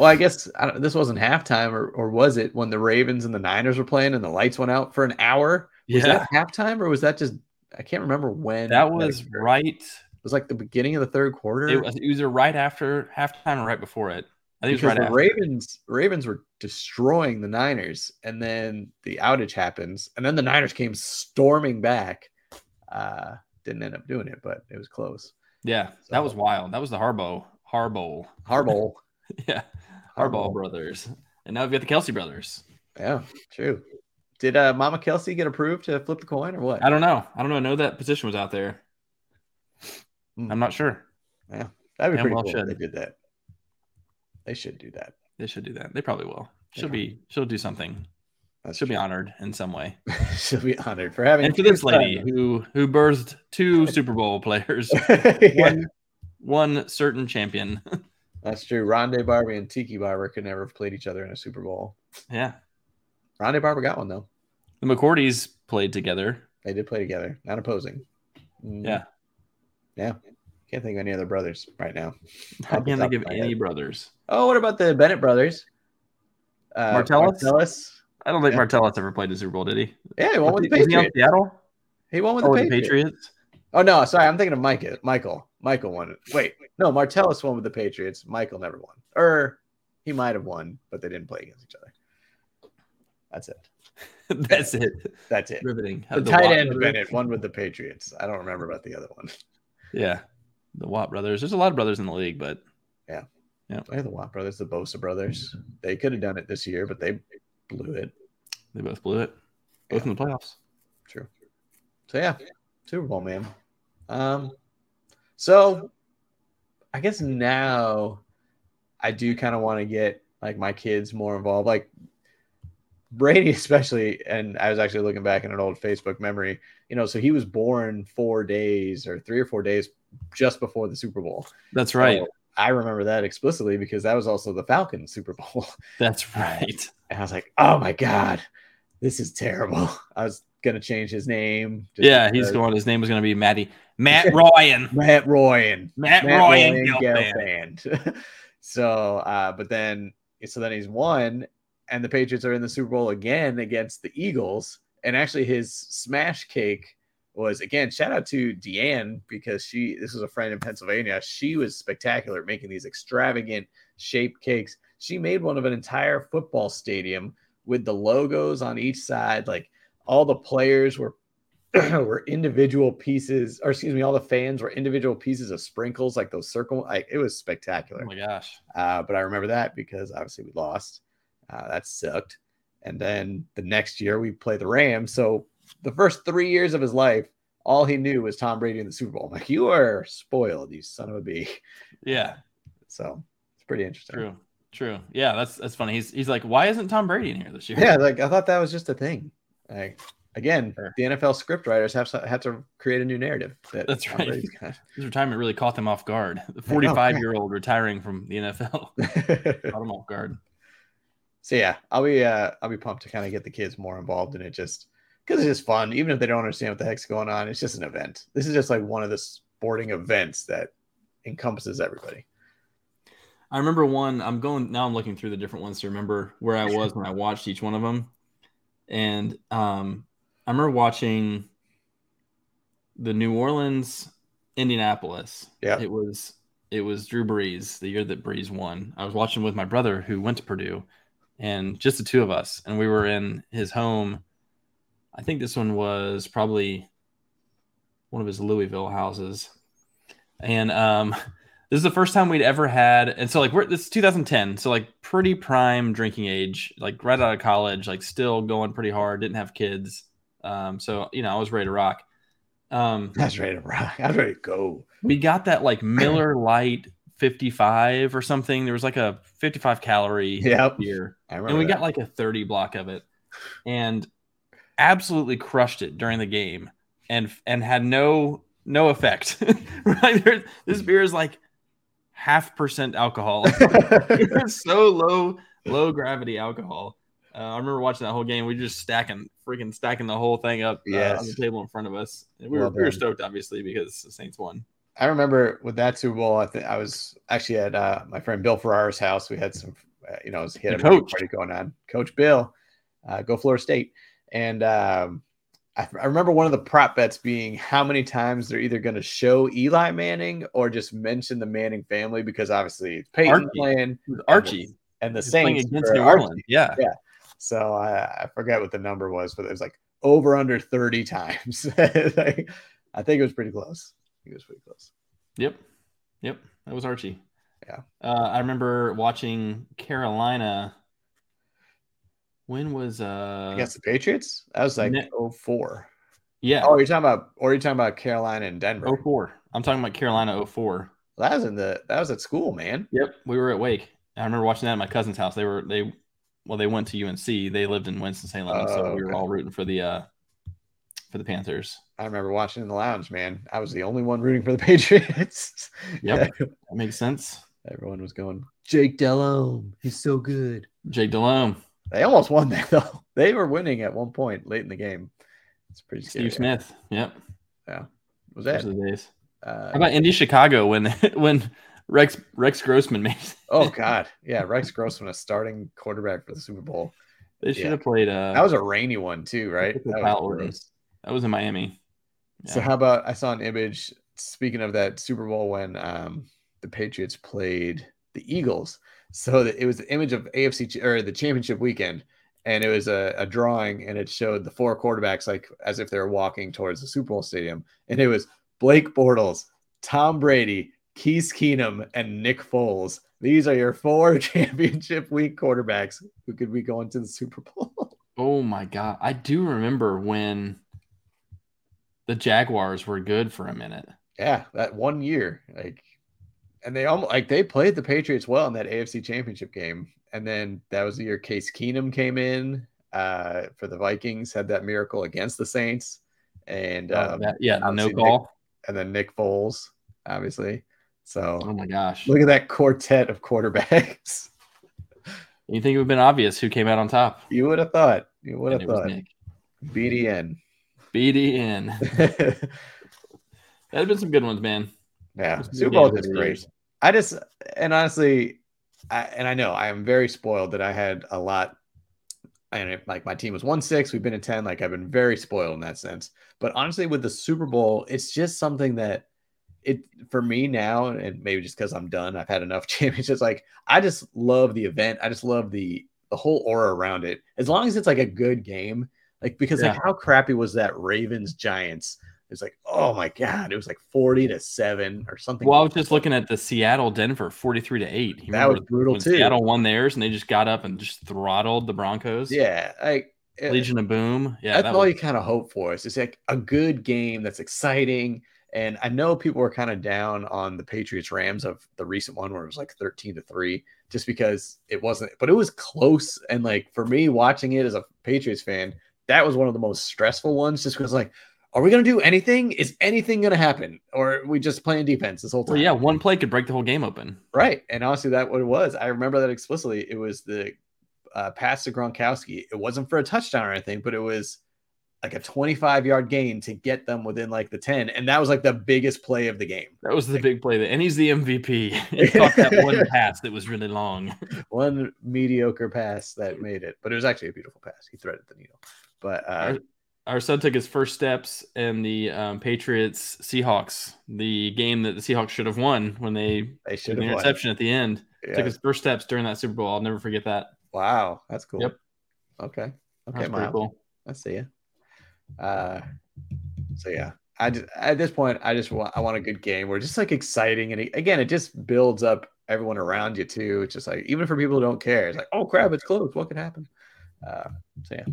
[SPEAKER 4] Well, I guess I don't, this wasn't halftime, or, or was it when the Ravens and the Niners were playing and the lights went out for an hour? Was
[SPEAKER 1] yeah.
[SPEAKER 4] that halftime, or was that just? I can't remember when
[SPEAKER 1] That was right.
[SPEAKER 4] It was like the beginning of the third quarter.
[SPEAKER 1] It was either right after halftime or right before it. I think it was
[SPEAKER 4] because
[SPEAKER 1] right
[SPEAKER 4] the
[SPEAKER 1] after.
[SPEAKER 4] Ravens Ravens were destroying the Niners, and then the outage happens, and then the Niners came storming back. Uh, didn't end up doing it, but it was close.
[SPEAKER 1] Yeah, that was wild. That was the Harbo Harbo
[SPEAKER 4] Harbo.
[SPEAKER 1] yeah, Harbaugh brothers. And now we've got the Kelce brothers.
[SPEAKER 4] yeah, true. Did uh, Mama Kelce get approved to flip the coin or what?
[SPEAKER 1] I don't know. I don't know. I know that position was out there.
[SPEAKER 4] Hmm.
[SPEAKER 1] I'm not sure.
[SPEAKER 4] Yeah, That'd be
[SPEAKER 1] Damn
[SPEAKER 4] pretty
[SPEAKER 1] well
[SPEAKER 4] cool. if
[SPEAKER 1] should.
[SPEAKER 4] They did that. They should do that.
[SPEAKER 1] They should do that. They probably will. She'll
[SPEAKER 4] Yeah.
[SPEAKER 1] be. She'll do something.
[SPEAKER 4] That's
[SPEAKER 1] She'll be honored in some way.
[SPEAKER 4] She'll be honored for having
[SPEAKER 1] And for this lady who who birthed two Super Bowl players,
[SPEAKER 4] Yeah,
[SPEAKER 1] one one certain champion.
[SPEAKER 4] That's true. Rondé Barber and Tiki Barber could never have played each other in a Super Bowl.
[SPEAKER 1] yeah,
[SPEAKER 4] Rondé Barber got one though.
[SPEAKER 1] the McCourties played together.
[SPEAKER 4] They did play together, not opposing. Mm,
[SPEAKER 1] Yeah,
[SPEAKER 4] yeah. Can't think of any other brothers right now.
[SPEAKER 1] I can't think
[SPEAKER 4] of
[SPEAKER 1] any
[SPEAKER 4] head.
[SPEAKER 1] brothers.
[SPEAKER 4] Oh, what about the Bennett brothers? Uh,
[SPEAKER 1] Martellus?
[SPEAKER 4] Martellus?
[SPEAKER 1] I don't think
[SPEAKER 4] Yeah.
[SPEAKER 1] Martellus ever played the Super Bowl, did he?
[SPEAKER 4] Yeah, he won with the Patriots.
[SPEAKER 1] Seattle?
[SPEAKER 4] He won with
[SPEAKER 1] Oh,
[SPEAKER 4] the
[SPEAKER 1] with the
[SPEAKER 4] Patriots. Oh no, sorry, I'm thinking of Micah. Michael. Michael won it. Wait, no, Martellus won with the Patriots. Michael never won. Or he might have won, but they didn't play against each other. That's it.
[SPEAKER 1] That's it.
[SPEAKER 4] That's it.
[SPEAKER 1] Riveting.
[SPEAKER 4] The,
[SPEAKER 1] The
[SPEAKER 4] tight
[SPEAKER 1] Watt
[SPEAKER 4] end. Bennett won with the Patriots. I don't remember about the other one.
[SPEAKER 1] Yeah, the Watt brothers. There's a lot of brothers in the league, but yeah, yeah.
[SPEAKER 4] They're the Watt brothers, the Bosa brothers. They could have done it this year, but they blew it.
[SPEAKER 1] they both blew it. Both in the playoffs.
[SPEAKER 4] True. So yeah, Super Bowl man. Um, so I guess now I do kind of want to get like my kids more involved, like Brady especially. And I was actually looking back in an old Facebook memory, you know, so he was born four days or three or four days just before the Super Bowl.
[SPEAKER 1] That's right.
[SPEAKER 4] So I remember that explicitly because that was also the Falcons Super Bowl.
[SPEAKER 1] That's right.
[SPEAKER 4] And I was like, oh my God, this is terrible. I was going to change his name.
[SPEAKER 1] Yeah, he's going. His name was going to be Matty Matt Ryan.
[SPEAKER 4] Matt Ryan.
[SPEAKER 1] Matt,
[SPEAKER 4] Matt
[SPEAKER 1] Ryan.
[SPEAKER 4] Ryan
[SPEAKER 1] Gelfand.
[SPEAKER 4] So, uh, but then, so then he's won, and the Patriots are in the Super Bowl again against the Eagles. And actually, his smash cake was again shout out to Deanne because she this was a friend in Pennsylvania. She was spectacular making these extravagant shaped cakes. She made one of an entire football stadium with the logos on each side. Like all the players were were individual pieces, or excuse me, all the fans were individual pieces of sprinkles, like those circle. Like it was spectacular.
[SPEAKER 1] Oh my gosh.
[SPEAKER 4] Uh, but I remember that because obviously we lost. Uh, that sucked. And then the next year we play the Rams. So the first three years of his life, all he knew was Tom Brady in the Super Bowl. I'm like, you are spoiled, you son of a bee.
[SPEAKER 1] Yeah.
[SPEAKER 4] So it's pretty interesting.
[SPEAKER 1] True. True. Yeah, that's that's funny. He's he's like, why isn't Tom Brady in here this year?
[SPEAKER 4] Yeah, like I thought that was just a thing. Like again,
[SPEAKER 1] Sure.
[SPEAKER 4] the NFL script writers have to, have to create a new narrative. That
[SPEAKER 1] That's
[SPEAKER 4] Tom
[SPEAKER 1] right. His retirement really caught them off guard. The
[SPEAKER 4] I know, yeah.
[SPEAKER 1] 45 year old retiring from the NFL caught him off guard.
[SPEAKER 4] so yeah, I'll be uh I'll be pumped to kind of get the kids more involved in it just because it's just fun. Even if they don't understand what the heck's going on, it's just an event. This is just like one of the sporting events that encompasses everybody.
[SPEAKER 1] I remember one. I'm going now. I'm looking through the different ones to remember where I was when I watched each one of them, and um, I remember watching the New Orleans, Indianapolis.
[SPEAKER 4] Yeah.
[SPEAKER 1] it was it was Drew Brees the year that Brees won. I was watching with my brother who went to Purdue, and just the two of us, and we were in his home. I think this one was probably one of his Louisville houses, and um, this is the first time we'd ever had and so like we're this is 2010 so like pretty prime drinking age like right out of college like still going pretty hard didn't have kids um so you know i was ready to rock um
[SPEAKER 4] I was ready to rock. I was ready to go.
[SPEAKER 1] we got that like miller light 55 or something there was like a 55 calorie
[SPEAKER 4] Yep.
[SPEAKER 1] beer and we
[SPEAKER 4] that.
[SPEAKER 1] got like a 30 block of it and absolutely crushed it during the game and and had no no effect right this beer is like half percent alcohol. So low low gravity alcohol. Uh, i remember watching that whole game. We were just stacking freaking stacking the whole thing up uh, on the table in front of us. And we were,
[SPEAKER 4] Well
[SPEAKER 1] we were stoked obviously because the saints won.
[SPEAKER 4] I remember with that Super Bowl, I think I was actually at uh, my friend Bill Ferrara's house. We had some, uh, you know, he had a
[SPEAKER 1] coach.
[SPEAKER 4] party going on. Coach Bill, uh, go Florida State, and um, I, I remember one of the prop bets being how many times they're either going to show Eli Manning or just mention the Manning family because obviously it's Peyton
[SPEAKER 1] Archie.
[SPEAKER 4] playing
[SPEAKER 1] archie
[SPEAKER 4] and the
[SPEAKER 1] He's playing
[SPEAKER 4] Saints
[SPEAKER 1] against new
[SPEAKER 4] Archie.
[SPEAKER 1] orleans yeah
[SPEAKER 4] So I, I forget what the number was, but it was like over under 30 times. Like, I think it was pretty close. I think it was pretty close.
[SPEAKER 1] Yep. Yep. That was Archie.
[SPEAKER 4] Yeah.
[SPEAKER 1] Uh, I remember watching Carolina. When was uh
[SPEAKER 4] Against the Patriots? That was like
[SPEAKER 1] Ne-
[SPEAKER 4] 04.
[SPEAKER 1] yeah,
[SPEAKER 4] Oh, you're talking about, or you're talking about Carolina and Denver.
[SPEAKER 1] 04. I'm talking about Carolina 04.
[SPEAKER 4] That was in the that was at school, man.
[SPEAKER 1] Yep, we were at Wake. I remember watching that at my cousin's house. They were they well, they went to UNC. They lived in Winston Salem, so
[SPEAKER 4] Oh,
[SPEAKER 1] we were
[SPEAKER 4] okay.
[SPEAKER 1] all rooting for the uh for the Panthers.
[SPEAKER 4] I remember watching in the lounge, man. I was the only one rooting for the Patriots.
[SPEAKER 1] Yep, that makes sense.
[SPEAKER 4] Everyone was going, Jake Delhomme. He's so good.
[SPEAKER 1] Jake Delhomme,
[SPEAKER 4] They almost won that though. They were winning at one point late in the game. It's pretty scary.
[SPEAKER 1] Steve Smith. Yep,
[SPEAKER 4] Yeah.
[SPEAKER 1] Was
[SPEAKER 4] that?
[SPEAKER 1] the days.
[SPEAKER 4] Uh,
[SPEAKER 1] How about Indy Chicago when when Rex Rex Grossman made?
[SPEAKER 4] oh God, yeah, Rex Grossman, a starting quarterback for the Super Bowl.
[SPEAKER 1] They should
[SPEAKER 4] Yeah.
[SPEAKER 1] have played. Uh,
[SPEAKER 4] That was a rainy one too, right? That was
[SPEAKER 1] that was in Miami.
[SPEAKER 4] So how about I saw an image speaking of that Super Bowl when um, the Patriots played the Eagles. So that it was the image of AFC or the championship weekend, and it was a, a drawing, and it showed the four quarterbacks like as if they were walking towards the Super Bowl stadium, and it was Blake Bortles, Tom Brady, Case Keenum, and Nick Foles. These are your four championship week quarterbacks who could be going to the Super Bowl.
[SPEAKER 1] Oh my god, I do remember when the Jaguars were good for a minute.
[SPEAKER 4] Yeah, that one year, like, and they almost like they played the Patriots well in that AFC Championship game, and then that was the year Case Keenum came in uh, for the Vikings, had that miracle against the Saints, and
[SPEAKER 1] Uh,
[SPEAKER 4] um,
[SPEAKER 1] that- yeah, no call.
[SPEAKER 4] and then Nick Foles, obviously. So
[SPEAKER 1] Oh my gosh,
[SPEAKER 4] look at that quartet of quarterbacks.
[SPEAKER 1] you think it would have been obvious who came out on top?
[SPEAKER 4] you would have thought. You would have thought.
[SPEAKER 1] Nick.
[SPEAKER 4] BDN.
[SPEAKER 1] BDN. That had been some good ones, man.
[SPEAKER 4] Yeah, Super Bowl is great. I just and honestly, I, and I know I am very spoiled that I had a lot. And it, like my team was one six, we've been at ten. Like I've been very spoiled in that sense. But honestly, with the Super Bowl, it's just something that it for me now, and maybe just because I'm done, I've had enough championships. Like I just love the event. I just love the the whole aura around it. As long as it's like a good game, like because like how crappy was that Ravens Giants? It's like oh my god, it was like forty to seven or something.
[SPEAKER 1] Well, I was just looking at the Seattle Denver 43 to 8. You
[SPEAKER 4] That was brutal, too.
[SPEAKER 1] Seattle won theirs and they just got up and just throttled the Broncos.
[SPEAKER 4] Yeah, like
[SPEAKER 1] Legion of Boom. Yeah.
[SPEAKER 4] that's
[SPEAKER 1] that
[SPEAKER 4] all
[SPEAKER 1] was-
[SPEAKER 4] you kind of hope for. Is just like a good game that's exciting. And I know people were kind of down on the Patriots Rams of the recent one where it was like 13 to 3, just because it wasn't, but it was close. And like for me watching it as a Patriots fan, that was one of the most stressful ones, just because like, are we gonna do anything? Is anything gonna happen? Or are we just playing defense this whole time?
[SPEAKER 1] Well, yeah, one play could break the whole game open.
[SPEAKER 4] Right. And honestly, that what it was. I remember that explicitly. It was the uh, pass to Gronkowski. It wasn't for a touchdown or anything, but it was like a 25 yard gain to get them within like the 10. And that was like the biggest play of the game.
[SPEAKER 1] That was the big play. That, and he's the MVP. he caught that one pass that was really long.
[SPEAKER 4] One mediocre pass that made it, but it was actually a beautiful pass. He threaded the needle. But uh,
[SPEAKER 1] Our son took his first steps in the um, Patriots Seahawks, the game that the Seahawks should have won when they
[SPEAKER 4] they should
[SPEAKER 1] the
[SPEAKER 4] have won.
[SPEAKER 1] interception at the end.
[SPEAKER 4] Yeah.
[SPEAKER 1] Took his first steps during that Super Bowl. I'll never forget that.
[SPEAKER 4] Wow. That's cool.
[SPEAKER 1] Yep.
[SPEAKER 4] Okay. Okay.
[SPEAKER 1] Pretty
[SPEAKER 4] Miles.
[SPEAKER 1] cool.
[SPEAKER 4] I see you. Uh, so yeah, I just, at this point, I just want I want a good game where it's just like exciting and again, it just builds up everyone around you too. It's just like even for people who don't care, it's like oh crap, it's close. What could happen? Uh, so yeah.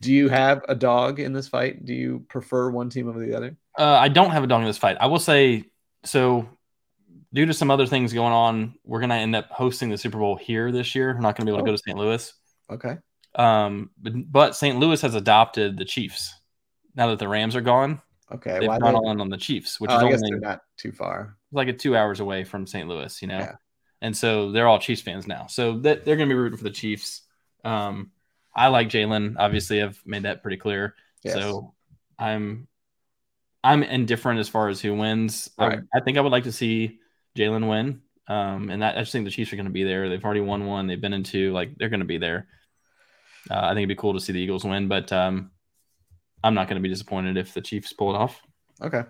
[SPEAKER 4] Do you have a dog in this fight? Do you prefer one team over the other?
[SPEAKER 1] Uh, I don't have a dog in this fight. I will say so. Due to some other things going on, we're gonna end up hosting the Super Bowl here this year. We're not gonna be able to
[SPEAKER 4] Oh.
[SPEAKER 1] go to St. Louis.
[SPEAKER 4] Okay.
[SPEAKER 1] Um, but, but St. Louis has adopted the Chiefs. Now that the Rams are gone,
[SPEAKER 4] Okay.
[SPEAKER 1] they've
[SPEAKER 4] Why
[SPEAKER 1] gone in on the Chiefs, which
[SPEAKER 4] Oh,
[SPEAKER 1] is
[SPEAKER 4] I guess
[SPEAKER 1] only
[SPEAKER 4] they're not too far.
[SPEAKER 1] like a two hours away from St. Louis, you know.
[SPEAKER 4] Yeah.
[SPEAKER 1] And so they're all Chiefs fans now. So that they're going to be rooting for the Chiefs. Um, I like Jalen. Obviously, I've made that pretty clear.
[SPEAKER 4] Yes.
[SPEAKER 1] So I'm I'm indifferent as far as who wins. I-
[SPEAKER 4] Right.
[SPEAKER 1] I, think I would like to see Jalen win. Um, and that, I just think the Chiefs are going to be there. They've already won one. They've been in two. Like they're going to be there. Uh, I think it'd be cool to see the Eagles win, but um, I'm not going to be disappointed if the Chiefs pull it off.
[SPEAKER 4] Okay.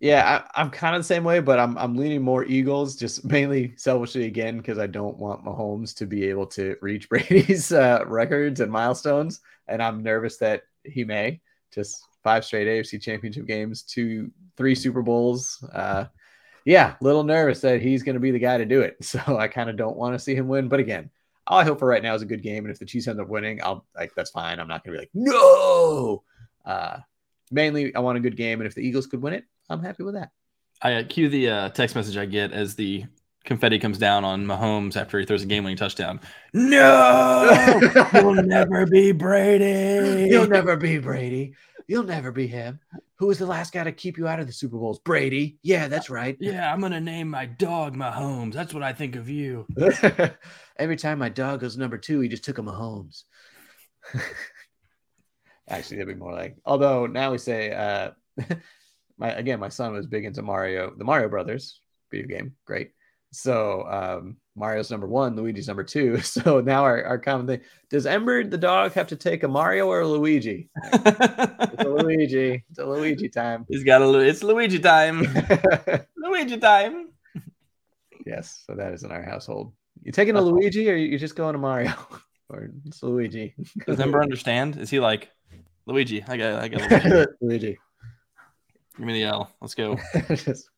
[SPEAKER 4] Yeah, I, I'm kind of the same way, but I'm I'm leaning more Eagles, just mainly selfishly again because I don't want Mahomes to be able to reach Brady's uh, records and milestones, and I'm nervous that he may. Just five straight AFC Championship games, two, three Super Bowls. Uh, yeah, little nervous that he's going to be the guy to do it. So I kind of don't want to see him win. But again, all I hope for right now is a good game, and if the Chiefs end up winning, I'll like that's fine. I'm not going to be like no. Uh, mainly I want a good game, and if the Eagles could win it, I'm happy with that.
[SPEAKER 1] I uh, cue the uh, text message I get as the confetti comes down on Mahomes after he throws a game winning touchdown. No, you'll never be Brady.
[SPEAKER 4] You'll never be Brady. You'll never be him. Who was the last guy to keep you out of the Super Bowls? Brady. Yeah, that's right.
[SPEAKER 1] Yeah, I'm gonna name my dog Mahomes. That's what I think of you.
[SPEAKER 4] Every time my dog goes number two, he just took a Mahomes. Actually, that'd be more like. Although now we say, uh, my again, my son was big into Mario, the Mario Brothers video game. Great. So um, Mario's number one, Luigi's number two. So now our, our common thing: Does Ember the dog have to take a Mario or a Luigi? it's a Luigi. It's a Luigi time.
[SPEAKER 1] He's got a. It's Luigi time. Luigi time.
[SPEAKER 4] yes. So that is in our household. You taking a Luigi or you just going to Mario? or it's Luigi.
[SPEAKER 1] Does Ember understand? Is he like Luigi? I got. I got. Luigi.
[SPEAKER 4] Luigi.
[SPEAKER 1] Give me the L. Let's go.
[SPEAKER 4] Just-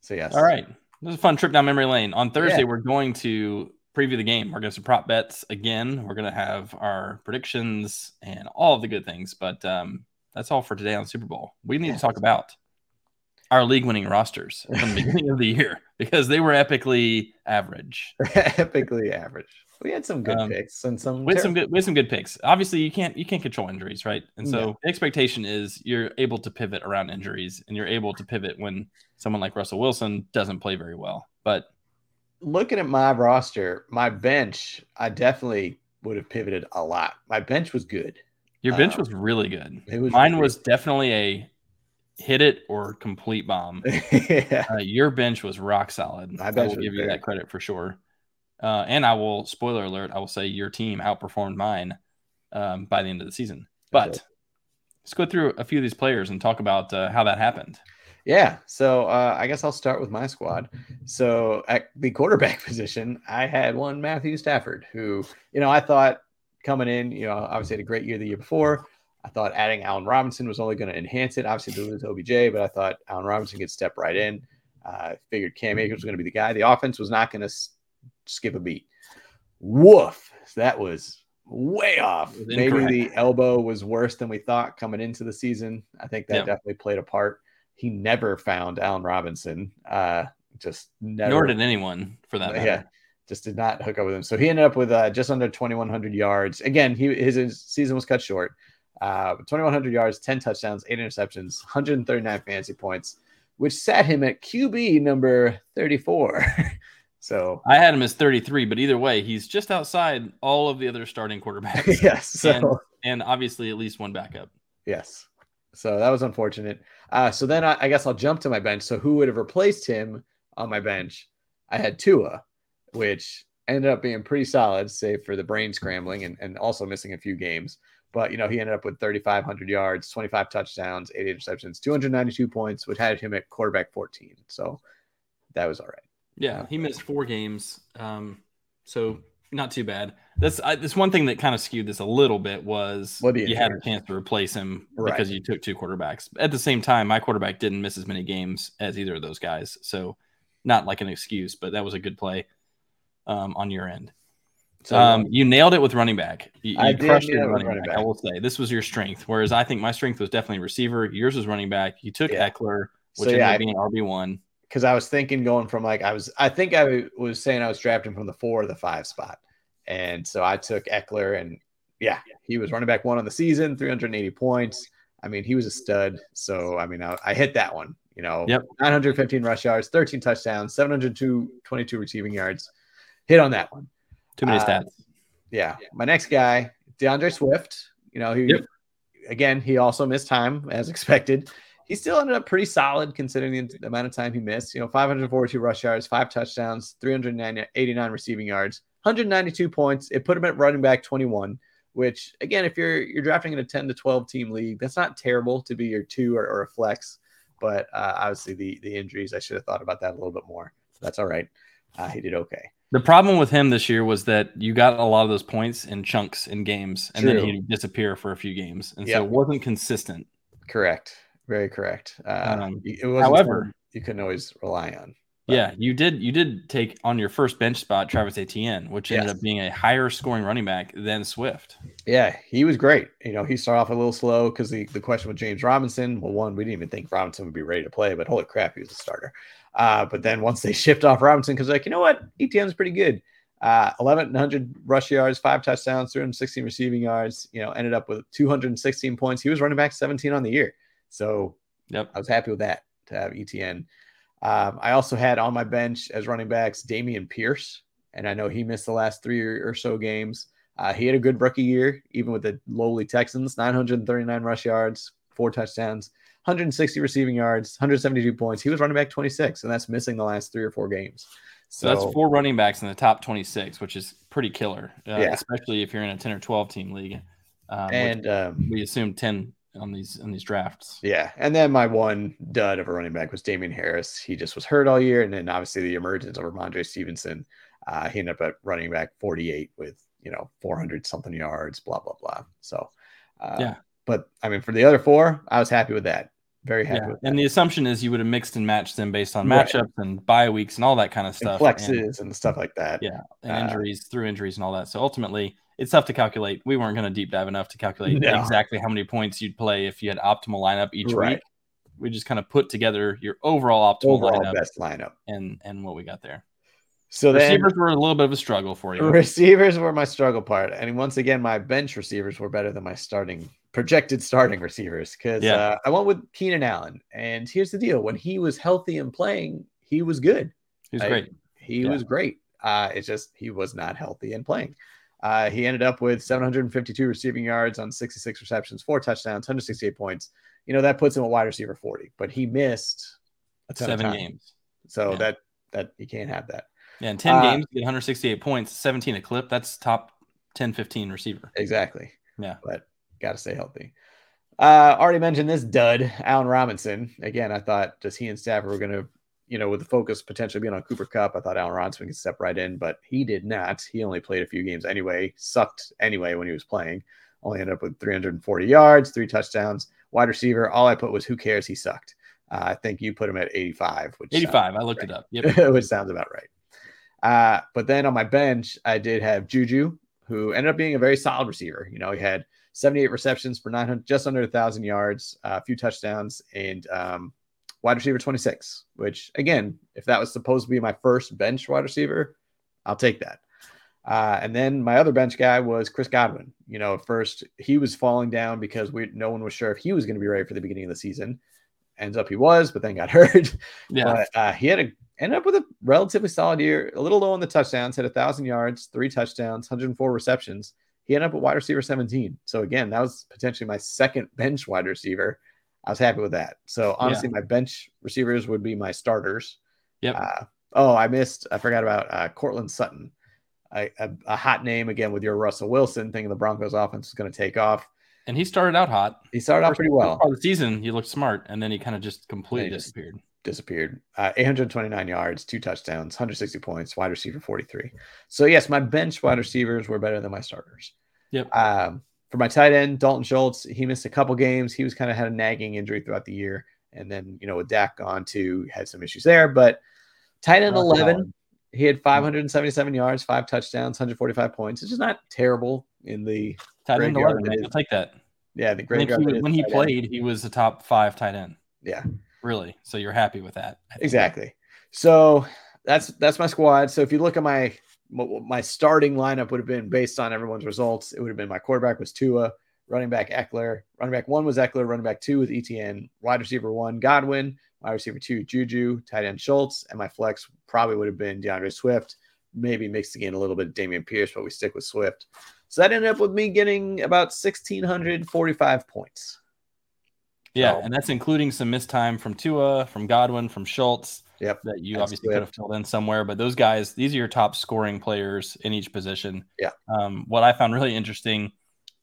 [SPEAKER 4] so yes.
[SPEAKER 1] All right. This is a fun trip down memory lane. On Thursday,
[SPEAKER 4] Yeah.
[SPEAKER 1] we're going to preview the game. We're going to prop bets again. We're going to have our predictions and all of the good things. But um, that's all for today on Super Bowl. We need to talk about our league winning rosters from the beginning of the year because they were epically average.
[SPEAKER 4] Epically average. We had some good
[SPEAKER 1] Um,
[SPEAKER 4] picks and some
[SPEAKER 1] With some good with some good picks. Obviously, you can't you can't control injuries, right? And so
[SPEAKER 4] No.
[SPEAKER 1] the expectation is you're able to pivot around injuries and you're able to pivot when someone like Russell Wilson doesn't play very well. But
[SPEAKER 4] looking at my roster, my bench, I definitely would have pivoted a lot. My bench was good.
[SPEAKER 1] Your bench
[SPEAKER 4] Um,
[SPEAKER 1] was really good.
[SPEAKER 4] it was
[SPEAKER 1] Mine
[SPEAKER 4] really
[SPEAKER 1] was definitely a hit it or complete bomb.
[SPEAKER 4] yeah.
[SPEAKER 1] Uh, your bench was rock solid.
[SPEAKER 4] My
[SPEAKER 1] I will give you that credit for sure. Uh, and I will spoiler alert. I will say your team outperformed mine um, by the end of the season. But let's go through a few of these players and talk about uh, how that happened.
[SPEAKER 4] Yeah. So uh, I guess I'll start with my squad. So at the quarterback position, I had one Matthew Stafford, who, you know, I thought coming in, you know, obviously had a great year the year before. I thought adding Allen Robinson was only going to enhance it. Obviously, to lose OBJ, but I thought Allen Robinson could step right in. Uh, I figured Cam Akers was going to be the guy. The offense was not going to s- skip a beat. Woof. That was way off.
[SPEAKER 1] Was
[SPEAKER 4] Maybe the elbow was worse than we thought coming into the season. I think that
[SPEAKER 1] Yeah.
[SPEAKER 4] definitely played a part. He never found Allen Robinson. Uh, just never.
[SPEAKER 1] Nor did anyone for that
[SPEAKER 4] yeah, just did not hook up with him. So he ended up with uh, just under 2,100 yards. Again, he his, his season was cut short. Uh, 2,100 yards, 10 touchdowns, eight interceptions, 139 fantasy points, which sat him at QB number 34. so
[SPEAKER 1] I had him as 33, but either way, he's just outside all of the other starting quarterbacks.
[SPEAKER 4] yes, so
[SPEAKER 1] And- and obviously at least one backup.
[SPEAKER 4] yes, so that was unfortunate. Uh, so then I, I guess I'll jump to my bench. So who would have replaced him on my bench? I had Tua, which ended up being pretty solid, save for the brain scrambling and, and also missing a few games. But you know, he ended up with 3,500 yards, 25 touchdowns, eight interceptions, 292 points, which had him at quarterback 14. So that was all right.
[SPEAKER 1] Yeah, he missed four games, um, so not too bad. That's I, this one thing that kind of skewed this a little bit was
[SPEAKER 4] the
[SPEAKER 1] you had a chance to replace him
[SPEAKER 4] Right.
[SPEAKER 1] because you took two quarterbacks. At the same time, my quarterback didn't miss as many games as either of those guys, so not like an excuse, but that was a good play um, on your end.
[SPEAKER 4] So
[SPEAKER 1] um, you nailed it with running back. You, you
[SPEAKER 4] I
[SPEAKER 1] crushed it running,
[SPEAKER 4] running
[SPEAKER 1] back, I will say this was your strength, whereas I think my strength was definitely receiver. Yours was running back. You took
[SPEAKER 4] Yeah.
[SPEAKER 1] Ekeler,
[SPEAKER 4] So,
[SPEAKER 1] which
[SPEAKER 4] yeah, I-
[SPEAKER 1] ended up being RB one.
[SPEAKER 4] because I was thinking going from like I was I think I was saying I was drafting from the four or the five spot. And so I took Ekeler and yeah, he was running back one on the season, 380 points. I mean, he was a stud. So I mean, I, I hit that one, you know,
[SPEAKER 1] Yep.
[SPEAKER 4] 915 rush yards, 13 touchdowns, 702 22 receiving yards. Hit on that one.
[SPEAKER 1] Too many
[SPEAKER 4] Uh,
[SPEAKER 1] stats.
[SPEAKER 4] Yeah. My next guy, DeAndre Swift, you know, he
[SPEAKER 1] Yep.
[SPEAKER 4] again, he also missed time as expected. He still ended up pretty solid considering the amount of time he missed. You know, 542 rush yards, five touchdowns, 389 receiving yards, 192 points. It put him at running back 21, which again, if you're you're drafting in a 10 to 12 team league, that's not terrible to be your two or, or a flex. But uh, obviously, the the injuries, I should have thought about that a little bit more. That's all right. Uh, he did okay.
[SPEAKER 1] The problem with him this year was that you got a lot of those points in chunks in games, and then he'd disappear for a few games, and
[SPEAKER 4] Yep.
[SPEAKER 1] so it wasn't consistent.
[SPEAKER 4] Correct. Very correct. Uh,
[SPEAKER 1] Um, however-
[SPEAKER 4] you couldn't always rely on.
[SPEAKER 1] Yeah, you did. You did take on your first bench spot Travis Etienne, which ended
[SPEAKER 4] Yes.
[SPEAKER 1] up being a higher scoring running back than Swift.
[SPEAKER 4] Yeah, he was great. You know, he started off a little slow because the, the question with James Robinson, well, one, we didn't even think Robinson would be ready to play, but holy crap, he was a starter. Uh, but then once they shipped off Robinson, because like, you know what? ETN's pretty good. Uh, 1100 rush yards, five touchdowns, 316 receiving yards, you know, ended up with 216 points. He was running back 17 on the year. So
[SPEAKER 1] Yep.
[SPEAKER 4] I was happy with that to have ETN. Um, I also had on my bench as running backs Dameon Pierce, and I know he missed the last three or, or so games. Uh, he had a good rookie year, even with the lowly Texans 939 rush yards, four touchdowns, 160 receiving yards, 172 points. He was running back 26, and that's missing the last three or four games.
[SPEAKER 1] So, that's four running backs in the top 26, which is pretty killer, uh,
[SPEAKER 4] Yeah.
[SPEAKER 1] especially if you're in a 10 or 12 team league. Um,
[SPEAKER 4] And um,
[SPEAKER 1] we assume 10 on these on these drafts.
[SPEAKER 4] Yeah, and then my one dud of a running back was Damien Harris. He just was hurt all year, and then obviously the emergence of Rhamondre Stevenson. Uh, he ended up at running back 48 with you know 400 something yards, blah blah blah. So, uh,
[SPEAKER 1] Yeah.
[SPEAKER 4] But I mean, for the other four, I was happy with that. Very happy
[SPEAKER 1] Yeah.
[SPEAKER 4] with that.
[SPEAKER 1] And the assumption is you would have mixed and matched them based on
[SPEAKER 4] Right.
[SPEAKER 1] matchups and bye weeks and all that kind of
[SPEAKER 4] And
[SPEAKER 1] stuff.
[SPEAKER 4] flexes and, stuff like that.
[SPEAKER 1] Yeah, and
[SPEAKER 4] Uh,
[SPEAKER 1] injuries through injuries and all that. So ultimately, it's tough to calculate. We weren't going to deep dive enough to calculate
[SPEAKER 4] No.
[SPEAKER 1] exactly how many points you'd play if you had optimal lineup each
[SPEAKER 4] Right.
[SPEAKER 1] week. We just kind of put together your overall optimal
[SPEAKER 4] Overall
[SPEAKER 1] lineup
[SPEAKER 4] best lineup.
[SPEAKER 1] and and what we got there.
[SPEAKER 4] So then
[SPEAKER 1] Receivers were a little bit of a struggle for you.
[SPEAKER 4] Receivers were my struggle part, and once again, my bench receivers were better than my starting projected starting receivers because
[SPEAKER 1] Yeah.
[SPEAKER 4] uh, I went with Keenan Allen. And here's the deal: when he was healthy and playing, he was good.
[SPEAKER 1] He was
[SPEAKER 4] I-
[SPEAKER 1] great.
[SPEAKER 4] He
[SPEAKER 1] Yeah.
[SPEAKER 4] was great. Uh, it's just he was not healthy and playing. Uh, he ended up with 752 receiving yards on 66 receptions, four touchdowns, 168 points. You know that puts him a wide receiver 40, but he missed a ton of
[SPEAKER 1] Seven games.
[SPEAKER 4] So
[SPEAKER 1] Yeah.
[SPEAKER 4] that that you can't have that.
[SPEAKER 1] Yeah, in 10
[SPEAKER 4] Uh,
[SPEAKER 1] games, get 168 points, 17 a clip. That's top 10, 15 receiver.
[SPEAKER 4] Exactly.
[SPEAKER 1] Yeah.
[SPEAKER 4] But got to stay healthy. Uh, already mentioned this dud, Allen Robinson. Again, I thought just he and Stafford were going to, you know, with the focus potentially being on Cooper Kupp, I thought Allen Robinson could step right in, but he did not. He only played a few games anyway, sucked anyway when he was playing. Only ended up with 340 yards, three touchdowns, wide receiver. All I put was who cares? He sucked. Uh, I think you put him at 85, which
[SPEAKER 1] 85. I looked
[SPEAKER 4] right.
[SPEAKER 1] it up. Yep.
[SPEAKER 4] which sounds about right. Uh, but then on my bench, I did have Juju, who ended up being a very solid receiver. You know, he had 78 receptions for 900, just under a thousand yards, uh, a few touchdowns, and um, wide receiver 26. Which again, if that was supposed to be my first bench wide receiver, I'll take that. Uh, and then my other bench guy was Chris Godwin. You know, first he was falling down because we no one was sure if he was going to be ready for the beginning of the season. Ends up he was, but then got hurt.
[SPEAKER 1] Yeah.
[SPEAKER 4] But uh, he had a ended up with a relatively solid year, a little low on the touchdowns, had a thousand yards, three touchdowns, 104 receptions. He ended up at wide receiver 17. So again, that was potentially my second bench wide receiver. I was happy with that. So honestly, my bench receivers would be my starters.
[SPEAKER 1] Yep.
[SPEAKER 4] Uh, oh, I missed. I forgot about uh, Courtland Sutton, a, a, a hot name again with your Russell Wilson thinking the Broncos offense is going to take off.
[SPEAKER 1] And he started out hot.
[SPEAKER 4] He started out pretty well.
[SPEAKER 1] Part of the season, he looked smart, and then he kind of just completely
[SPEAKER 4] he just-
[SPEAKER 1] disappeared.
[SPEAKER 4] disappeared. Uh, 829 yards, two touchdowns, 160 points, wide receiver 43. So yes, my bench wide receivers were better than my starters.
[SPEAKER 1] Yep.
[SPEAKER 4] Um, for my tight end, Dalton Schultz, he missed a couple games. He was kind of had a nagging injury throughout the year, and then you know with Dak gone too, had some issues there. But tight end
[SPEAKER 1] Not
[SPEAKER 4] 11,
[SPEAKER 1] solid.
[SPEAKER 4] He had 577 yards, five touchdowns, 145 points. It's just not terrible in the
[SPEAKER 1] Tight end
[SPEAKER 4] Graveyard
[SPEAKER 1] 11, man,
[SPEAKER 4] is-
[SPEAKER 1] you'll take that.
[SPEAKER 4] yeah the great
[SPEAKER 1] he- when he played, he was the top five tight end.
[SPEAKER 4] Yeah.
[SPEAKER 1] Really. So you're happy with that.
[SPEAKER 4] Exactly. So that's that's my squad. So if you look at my my starting lineup would have been based on everyone's results. It would have been my quarterback was Tua, running back Ekeler, running back one was Ekeler, running back two was ETN, wide receiver one Godwin, wide receiver two Juju, tight end Schultz, and my flex probably would have been DeAndre Swift, maybe mixing in a little bit of Dameon Pierce, but we stick with Swift. So that ended up with me getting about 1,645 points.
[SPEAKER 1] Yeah,
[SPEAKER 4] So-
[SPEAKER 1] and that's including some missed time from Tua, from Godwin, from Schultz.
[SPEAKER 4] Yep.
[SPEAKER 1] That you obviously could have filled in somewhere, but those guys, these are your top scoring players in each position.
[SPEAKER 4] Yeah.
[SPEAKER 1] Um, what I found really interesting,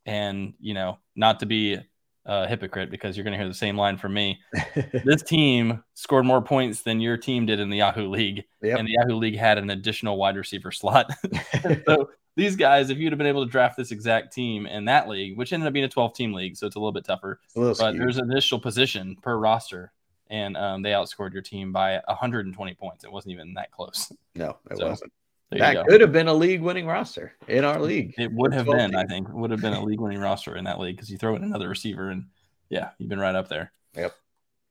[SPEAKER 1] and you know, not to be a hypocrite because you're going to hear the same line from me. this team scored more points than your team did in the Yahoo League,
[SPEAKER 4] Yep.
[SPEAKER 1] and the Yahoo League had an additional wide receiver slot. so these guys, if you'd have been able to draft this exact team in that league, which ended up being a 12 team league, so it's a little bit tougher,
[SPEAKER 4] little
[SPEAKER 1] but there's an initial position per roster. and um, they outscored your team by 120 points. It wasn't even that close.
[SPEAKER 4] No, it
[SPEAKER 1] So,
[SPEAKER 4] wasn't.
[SPEAKER 1] There
[SPEAKER 4] That could have been a league-winning roster in our league.
[SPEAKER 1] It would have
[SPEAKER 4] 12
[SPEAKER 1] been, I think, would have been a league winning roster in that league because you throw in another receiver and yeah, you've been right up there.
[SPEAKER 4] Yep.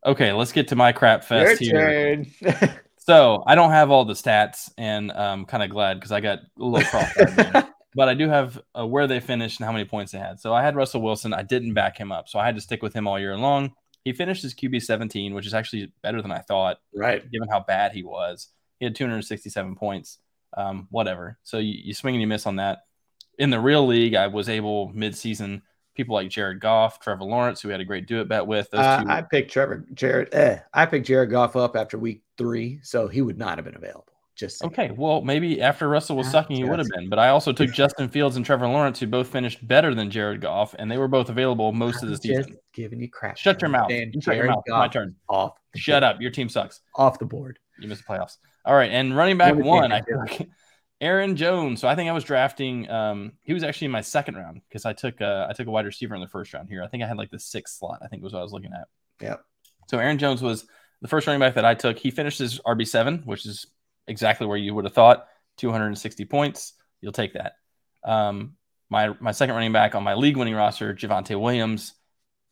[SPEAKER 1] Okay, let's get to my crap fest
[SPEAKER 4] Your
[SPEAKER 1] here. So I don't have all the stats, and I'm kind of glad because I got a little there. But I do have uh, where they finished and how many points they had. So I had Russell Wilson. I didn't back him up, so I had to stick with him all year long. He finished his QB 17, which is actually better than I thought,
[SPEAKER 4] right.
[SPEAKER 1] given how bad he was. He had 267 points. Um, whatever. So you, you swing and you miss on that. In the real league, I was able mid-season. People like Jared Goff, Trevor Lawrence, who we had a great do it bet with. Those
[SPEAKER 4] Uh,
[SPEAKER 1] two,
[SPEAKER 4] I picked Trevor Jared. Eh, I picked Jared Goff up after week three, so he would not have been available. Just saying.
[SPEAKER 1] Okay, well, maybe after Russell was
[SPEAKER 4] Ah,
[SPEAKER 1] sucking, he would have been. But I also took Justin Fields and Trevor Lawrence, who both finished better than Jared Goff, and they were both available most of the
[SPEAKER 4] I'm
[SPEAKER 1] season.
[SPEAKER 4] just giving you crap.
[SPEAKER 1] Shut your mouth.
[SPEAKER 4] And
[SPEAKER 1] You shut your
[SPEAKER 4] Jared
[SPEAKER 1] mouth. My turn.
[SPEAKER 4] Off.
[SPEAKER 1] Shut up. Your team sucks.
[SPEAKER 4] Off the board.
[SPEAKER 1] You missed the playoffs. All right, and running back one, I Aaron Jones. So I think I was drafting. Um, he was actually in my second round because I took uh, I took a wide receiver in the first round here. I think I had like the sixth slot. I think was what I was looking at.
[SPEAKER 4] Yep.
[SPEAKER 1] So Aaron Jones was the first running back that I took. He finished his RB seven, which is exactly where you would have thought. 260 points. You'll take that. Um, my my second running back on my league winning roster, Javonte Williams.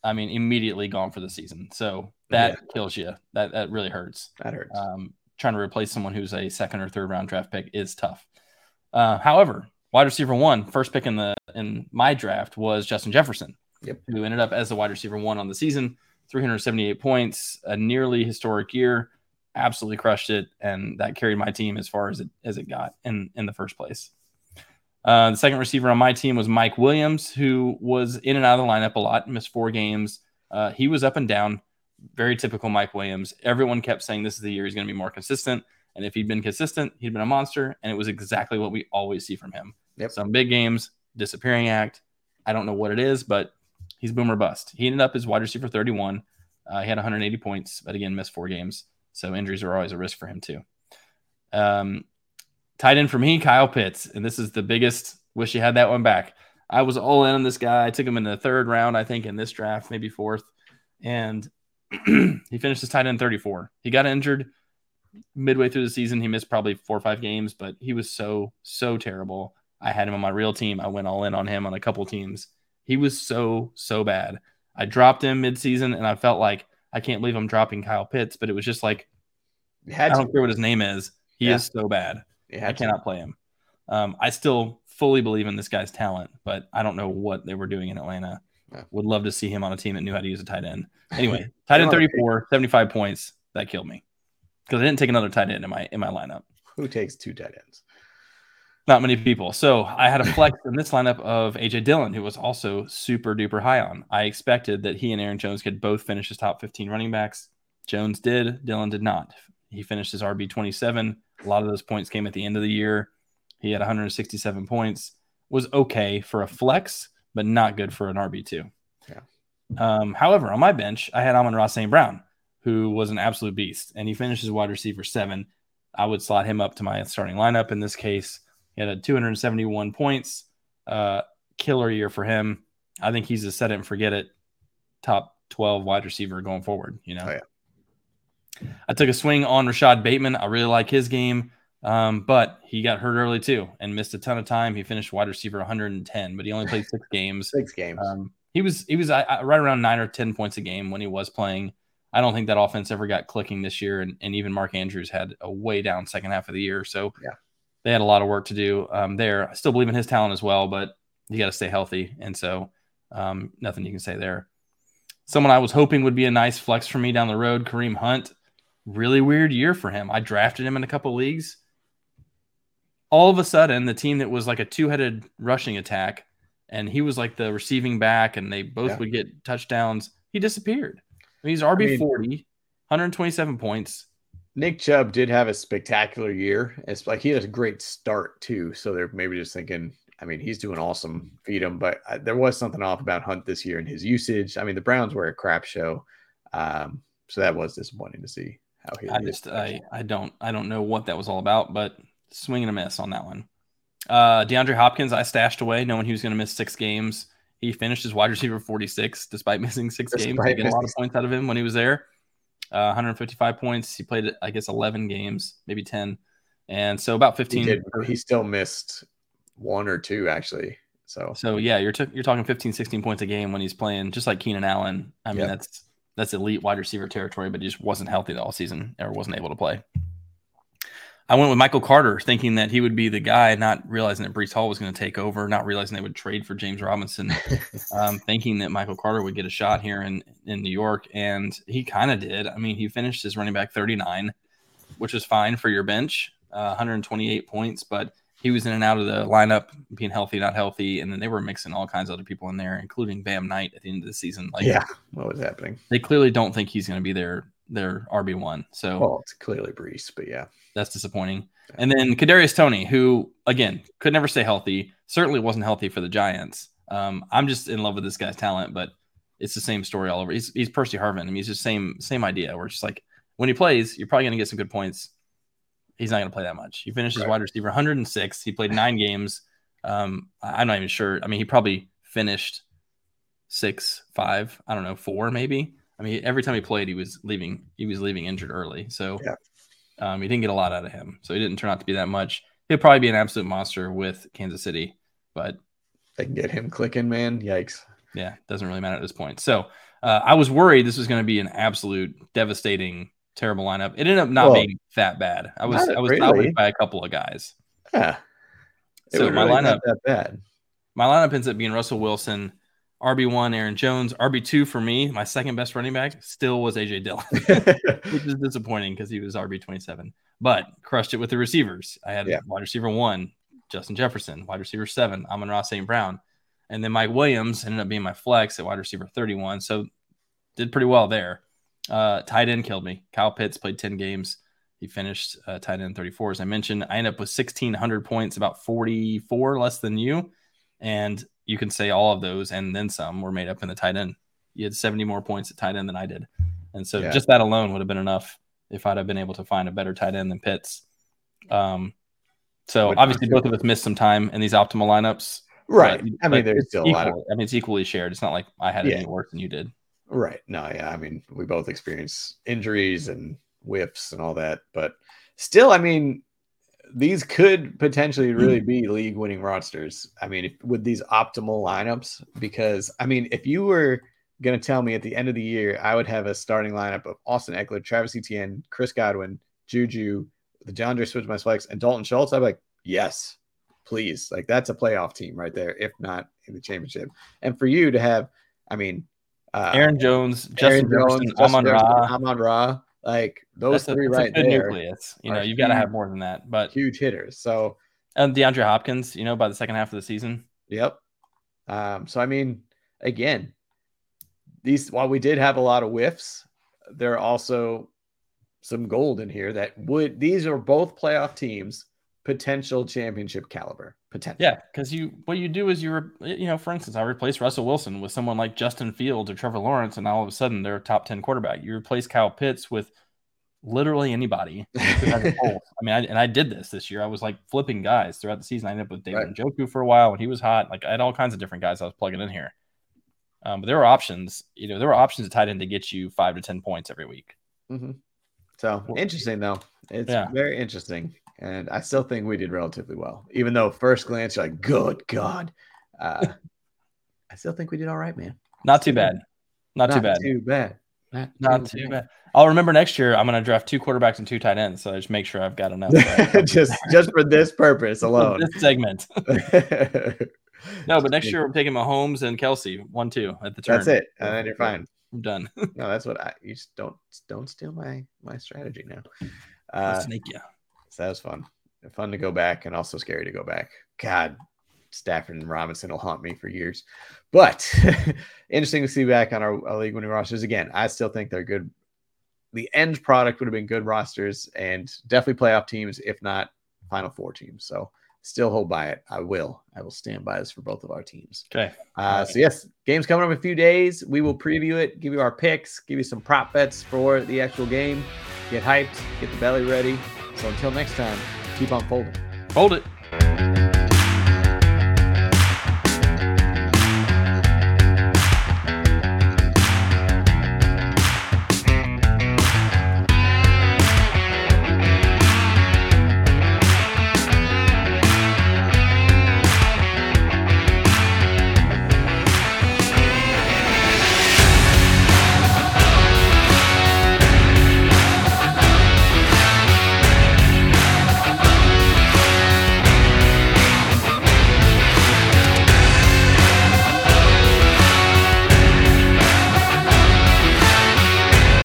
[SPEAKER 1] I mean, immediately gone for the season. So that kills you. That that really hurts.
[SPEAKER 4] That hurts.
[SPEAKER 1] Um, trying to replace someone who's a second or third round draft pick is tough. Uh, however, wide receiver one, first pick in the in my draft was Justin Jefferson,
[SPEAKER 4] Yep.
[SPEAKER 1] who ended up as the wide receiver one on the season, 378 points, a nearly historic year, absolutely crushed it, and that carried my team as far as it as it got in in the first place. Uh, the second receiver on my team was Mike Williams, who was in and out of the lineup a lot, missed four games. Uh, he was up and down, very typical Mike Williams. Everyone kept saying this is the year he's going to be more consistent. And if he'd been consistent, he'd been a monster. And it was exactly what we always see from him.
[SPEAKER 4] Yep.
[SPEAKER 1] Some big games, disappearing act. I don't know what it is, but he's boomer bust. He ended up as wide receiver 31. Uh, he had 180 points, but again, missed four games. So injuries are always a risk for him, too. Um, tight end for me, Kyle Pitts. And this is the biggest. Wish you had that one back. I was all in on this guy. I took him in the third round, I think, in this draft, maybe fourth. And he finished his tight end 34. He got injured midway through the season. He missed probably four or five games, but he was so, so terrible. I had him on my real team. I went all in on him on a couple teams. He was so, so bad. I dropped him midseason and I felt like I can't believe I'm dropping Kyle Pitts, but it was just like, I don't care what his name is. He
[SPEAKER 4] Yeah.
[SPEAKER 1] is so bad. I
[SPEAKER 4] had to.
[SPEAKER 1] cannot play him. Um, I still fully believe in this guy's talent, but I don't know what they were doing in Atlanta.
[SPEAKER 4] Yeah.
[SPEAKER 1] Would love to see him on a team that knew how to use a tight end. Anyway, tight end
[SPEAKER 4] on
[SPEAKER 1] 34, 75 points. That killed me because I didn't take another tight end in my in my lineup.
[SPEAKER 4] Who takes two tight ends?
[SPEAKER 1] Not many people. So I had a flex in this lineup of AJ Dillon, who was also super duper high on. I expected that he and Aaron Jones could both finish his top 15 running backs. Jones did, Dillon did not. He finished his RB 27. A lot of those points came at the end of the year. He had 167 points. Was okay for a flex, but not good for an RB2.
[SPEAKER 4] Yeah.
[SPEAKER 1] Um, however, on my bench, I had Amon-Ra St. Brown, who was an absolute beast, and he finished as wide receiver seven. I would slot him up to my starting lineup in this case. He had a 271 points, uh, killer year for him. I think he's a set it and forget it top 12 wide receiver going forward. You know,
[SPEAKER 4] Oh, yeah.
[SPEAKER 1] I took a swing on Rashod Bateman. I really like his game, um, but he got hurt early too and missed a ton of time. He finished wide receiver 110, but he only played six games.
[SPEAKER 4] Six games.
[SPEAKER 1] Um, he was he was uh, right around nine or ten points a game when he was playing. I don't think that offense ever got clicking this year, and, and even Mark Andrews had a way down second half of the year. So
[SPEAKER 4] Yeah.
[SPEAKER 1] they had a lot of work to do um, there. I still believe in his talent as well, but you got to stay healthy, and so um, nothing you can say there. Someone I was hoping would be a nice flex for me down the road, Kareem Hunt. Really weird year for him. I drafted him in a couple leagues. All of a sudden, the team that was like a two-headed rushing attack and he was like the receiving back, and they both
[SPEAKER 4] Yeah.
[SPEAKER 1] would get touchdowns. He disappeared. I mean, he's RB
[SPEAKER 4] mean-
[SPEAKER 1] 40, 127 points.
[SPEAKER 4] Nick Chubb did have a spectacular year. It's like he had a great start too. So they're maybe just thinking, I mean, he's doing awesome, feed him. But uh, there was something off about Hunt this year and his usage. I mean, the Browns were a crap show, um, so that was disappointing to see how he.
[SPEAKER 1] I just, I, I don't, I don't know what that was all about, but swing and a miss on that one. Uh, DeAndre Hopkins, I stashed away knowing he was going to miss six games. He finished his wide receiver 46 despite missing six games. I get a lot of points out of him when he was there. uh, 155 points. He played, I guess, 11 games, maybe 10, and so about 15.
[SPEAKER 4] He, did, he still missed one or two actually. So
[SPEAKER 1] so yeah, you're t- you're talking 15, 16 points a game when he's playing just like Keenan Allen. I mean,
[SPEAKER 4] Yep.
[SPEAKER 1] that's that's elite wide receiver territory, but he just wasn't healthy the all season or wasn't able to play. I went with Michael Carter, thinking that he would be the guy, not realizing that Breece Hall was going to take over, not realizing they would trade for James Robinson, um, thinking that Michael Carter would get a shot here in, in New York. And he kind of did. I mean, he finished his running back 39, which is fine for your bench, uh, 128 points, but he was in and out of the lineup, being healthy, not healthy. And then they were mixing all kinds of other people in there, including Bam Knight at the end of the season. Like,
[SPEAKER 4] yeah, what was happening?
[SPEAKER 1] they clearly don't think he's going to be their, their RB1. So,
[SPEAKER 4] Well, it's clearly Breece, but yeah,
[SPEAKER 1] that's disappointing. And then Kadarius Toney, who again could never stay healthy, certainly wasn't healthy for the Giants. Um, I'm just in love with this guy's talent, but it's the same story all over. He's, he's Percy Harvin. I mean, he's just same same idea. We're just like when he plays, you're probably going to get some good points. He's not going to play that much. He finished
[SPEAKER 4] Right.
[SPEAKER 1] wide receiver 106. He played nine games. Um, I'm not even sure. I mean, he probably finished six, five, I don't know, four maybe. I mean, every time he played, he was leaving. He was leaving injured early. So
[SPEAKER 4] Yeah.
[SPEAKER 1] um, he didn't get a lot out of him. So he didn't turn out to be that much. He'll probably be an absolute monster with Kansas City, but
[SPEAKER 4] they can get him clicking, man. Yikes.
[SPEAKER 1] yeah, doesn't really matter at this point. So uh, I was worried this was going to be an absolute devastating, terrible lineup. It ended up not
[SPEAKER 4] Well,
[SPEAKER 1] being that bad. I was I was
[SPEAKER 4] really.
[SPEAKER 1] outweighed by a couple of guys.
[SPEAKER 4] Yeah. It
[SPEAKER 1] So my
[SPEAKER 4] really
[SPEAKER 1] lineup,
[SPEAKER 4] that bad.
[SPEAKER 1] my lineup ends up being Russell Wilson, RB one Aaron Jones, RB two for me. My second best running back still was AJ Dillon. which is disappointing because he was RB twenty seven. But crushed it with the receivers. I had
[SPEAKER 4] Yeah.
[SPEAKER 1] wide receiver one, Justin Jefferson, wide receiver seven, Amon-Ra St. Brown, and then Mike Williams ended up being my flex at wide receiver thirty one. So did pretty well there. Uh, tight end killed me. Kyle Pitts played ten games. He finished uh, tight end 34, as I mentioned. I ended up with 1,600 points, about 44 less than you. And you can say all of those and then some were made up in the tight end. You had 70 more points at tight end than I did. And so
[SPEAKER 4] Yeah.
[SPEAKER 1] just that alone would have been enough if I'd have been able to find a better tight end than Pitts. Um, so obviously both of us missed some time in these optimal lineups.
[SPEAKER 4] right. I mean, there's still a lot of
[SPEAKER 1] equal. I mean, it's equally shared. It's not like I had it
[SPEAKER 4] Yeah.
[SPEAKER 1] any worse than you did.
[SPEAKER 4] Right. No, yeah. I mean, we both experienced injuries and whiffs and all that, but still, I mean, these could potentially really be league winning rosters. I mean, if, with these optimal lineups, because I mean, if you were going to tell me at the end of the year, I would have a starting lineup of Austin Ekeler, Travis Etienne, Chris Godwin, Juju, DeAndre Swift My Flex, and Dalton Schultz, I'd be like, yes, please. Like, that's a playoff team right there, if not in the championship. And for you to have, I mean, uh,
[SPEAKER 1] Aaron Jones,
[SPEAKER 4] Aaron
[SPEAKER 1] Justin Jefferson,
[SPEAKER 4] Jones, Justin
[SPEAKER 1] Amon Ra.
[SPEAKER 4] Amon Ra, like those
[SPEAKER 1] That's
[SPEAKER 4] three
[SPEAKER 1] a
[SPEAKER 4] right
[SPEAKER 1] good
[SPEAKER 4] there,
[SPEAKER 1] nucleus. You know, you've got to have more than that. But
[SPEAKER 4] huge hitters. So,
[SPEAKER 1] and DeAndre Hopkins, you know, by the second half of the season,
[SPEAKER 4] yep. Um, so I mean, again, these while we did have a lot of whiffs, there are also some gold in here that would these are both playoff teams, potential championship caliber, potential.
[SPEAKER 1] Yeah, because you what you do is you re, you know, for instance, I replace Russell Wilson with someone like Justin Fields or Trevor Lawrence, and all of a sudden they're a top ten quarterback. You replace Kyle Pitts with literally anybody who has a pulse. I mean, I, and I did this this year. I was like flipping guys throughout the season. I ended up with David
[SPEAKER 4] Right.
[SPEAKER 1] Njoku for a while when he was hot. Like I had all kinds of different guys I was plugging in here. Um, but there were options. You know, there were options at tight end to get you five to ten points every week.
[SPEAKER 4] Mhm. So interesting though. It's
[SPEAKER 1] Yeah.
[SPEAKER 4] very interesting. And I still think we did relatively well. Even though first glance you're like, good God. Uh, I still think we did all right, man.
[SPEAKER 1] Not too bad. Not, too bad.
[SPEAKER 4] Too bad.
[SPEAKER 1] Not too bad. I'll remember next year. I'm going to draft two quarterbacks and two tight ends. So I just make sure I've got enough.
[SPEAKER 4] just just for this purpose alone.
[SPEAKER 1] this segment. No, but next year we're taking Mahomes and Kelce one two at the turn.
[SPEAKER 4] That's it. And then you're fine.
[SPEAKER 1] I'm done.
[SPEAKER 4] No, that's what I you just don't don't steal my my strategy now. Uh
[SPEAKER 1] I'll snake you.
[SPEAKER 4] So that was fun. Fun to go back and also scary to go back. God, Stafford and Robinson will haunt me for years. But interesting to see back on our, our league winning rosters. Again, I still think they're good. The end product would have been good rosters and definitely playoff teams, if not final four teams. So still hold by it. I will. I will stand by this for both of our teams.
[SPEAKER 1] Okay.
[SPEAKER 4] Uh, so yes, game's coming up in a few days. We will preview it, give you our picks, give you some prop bets for the actual game. Get hyped, get the belly ready. So until next time, keep on folding.
[SPEAKER 1] Fold it.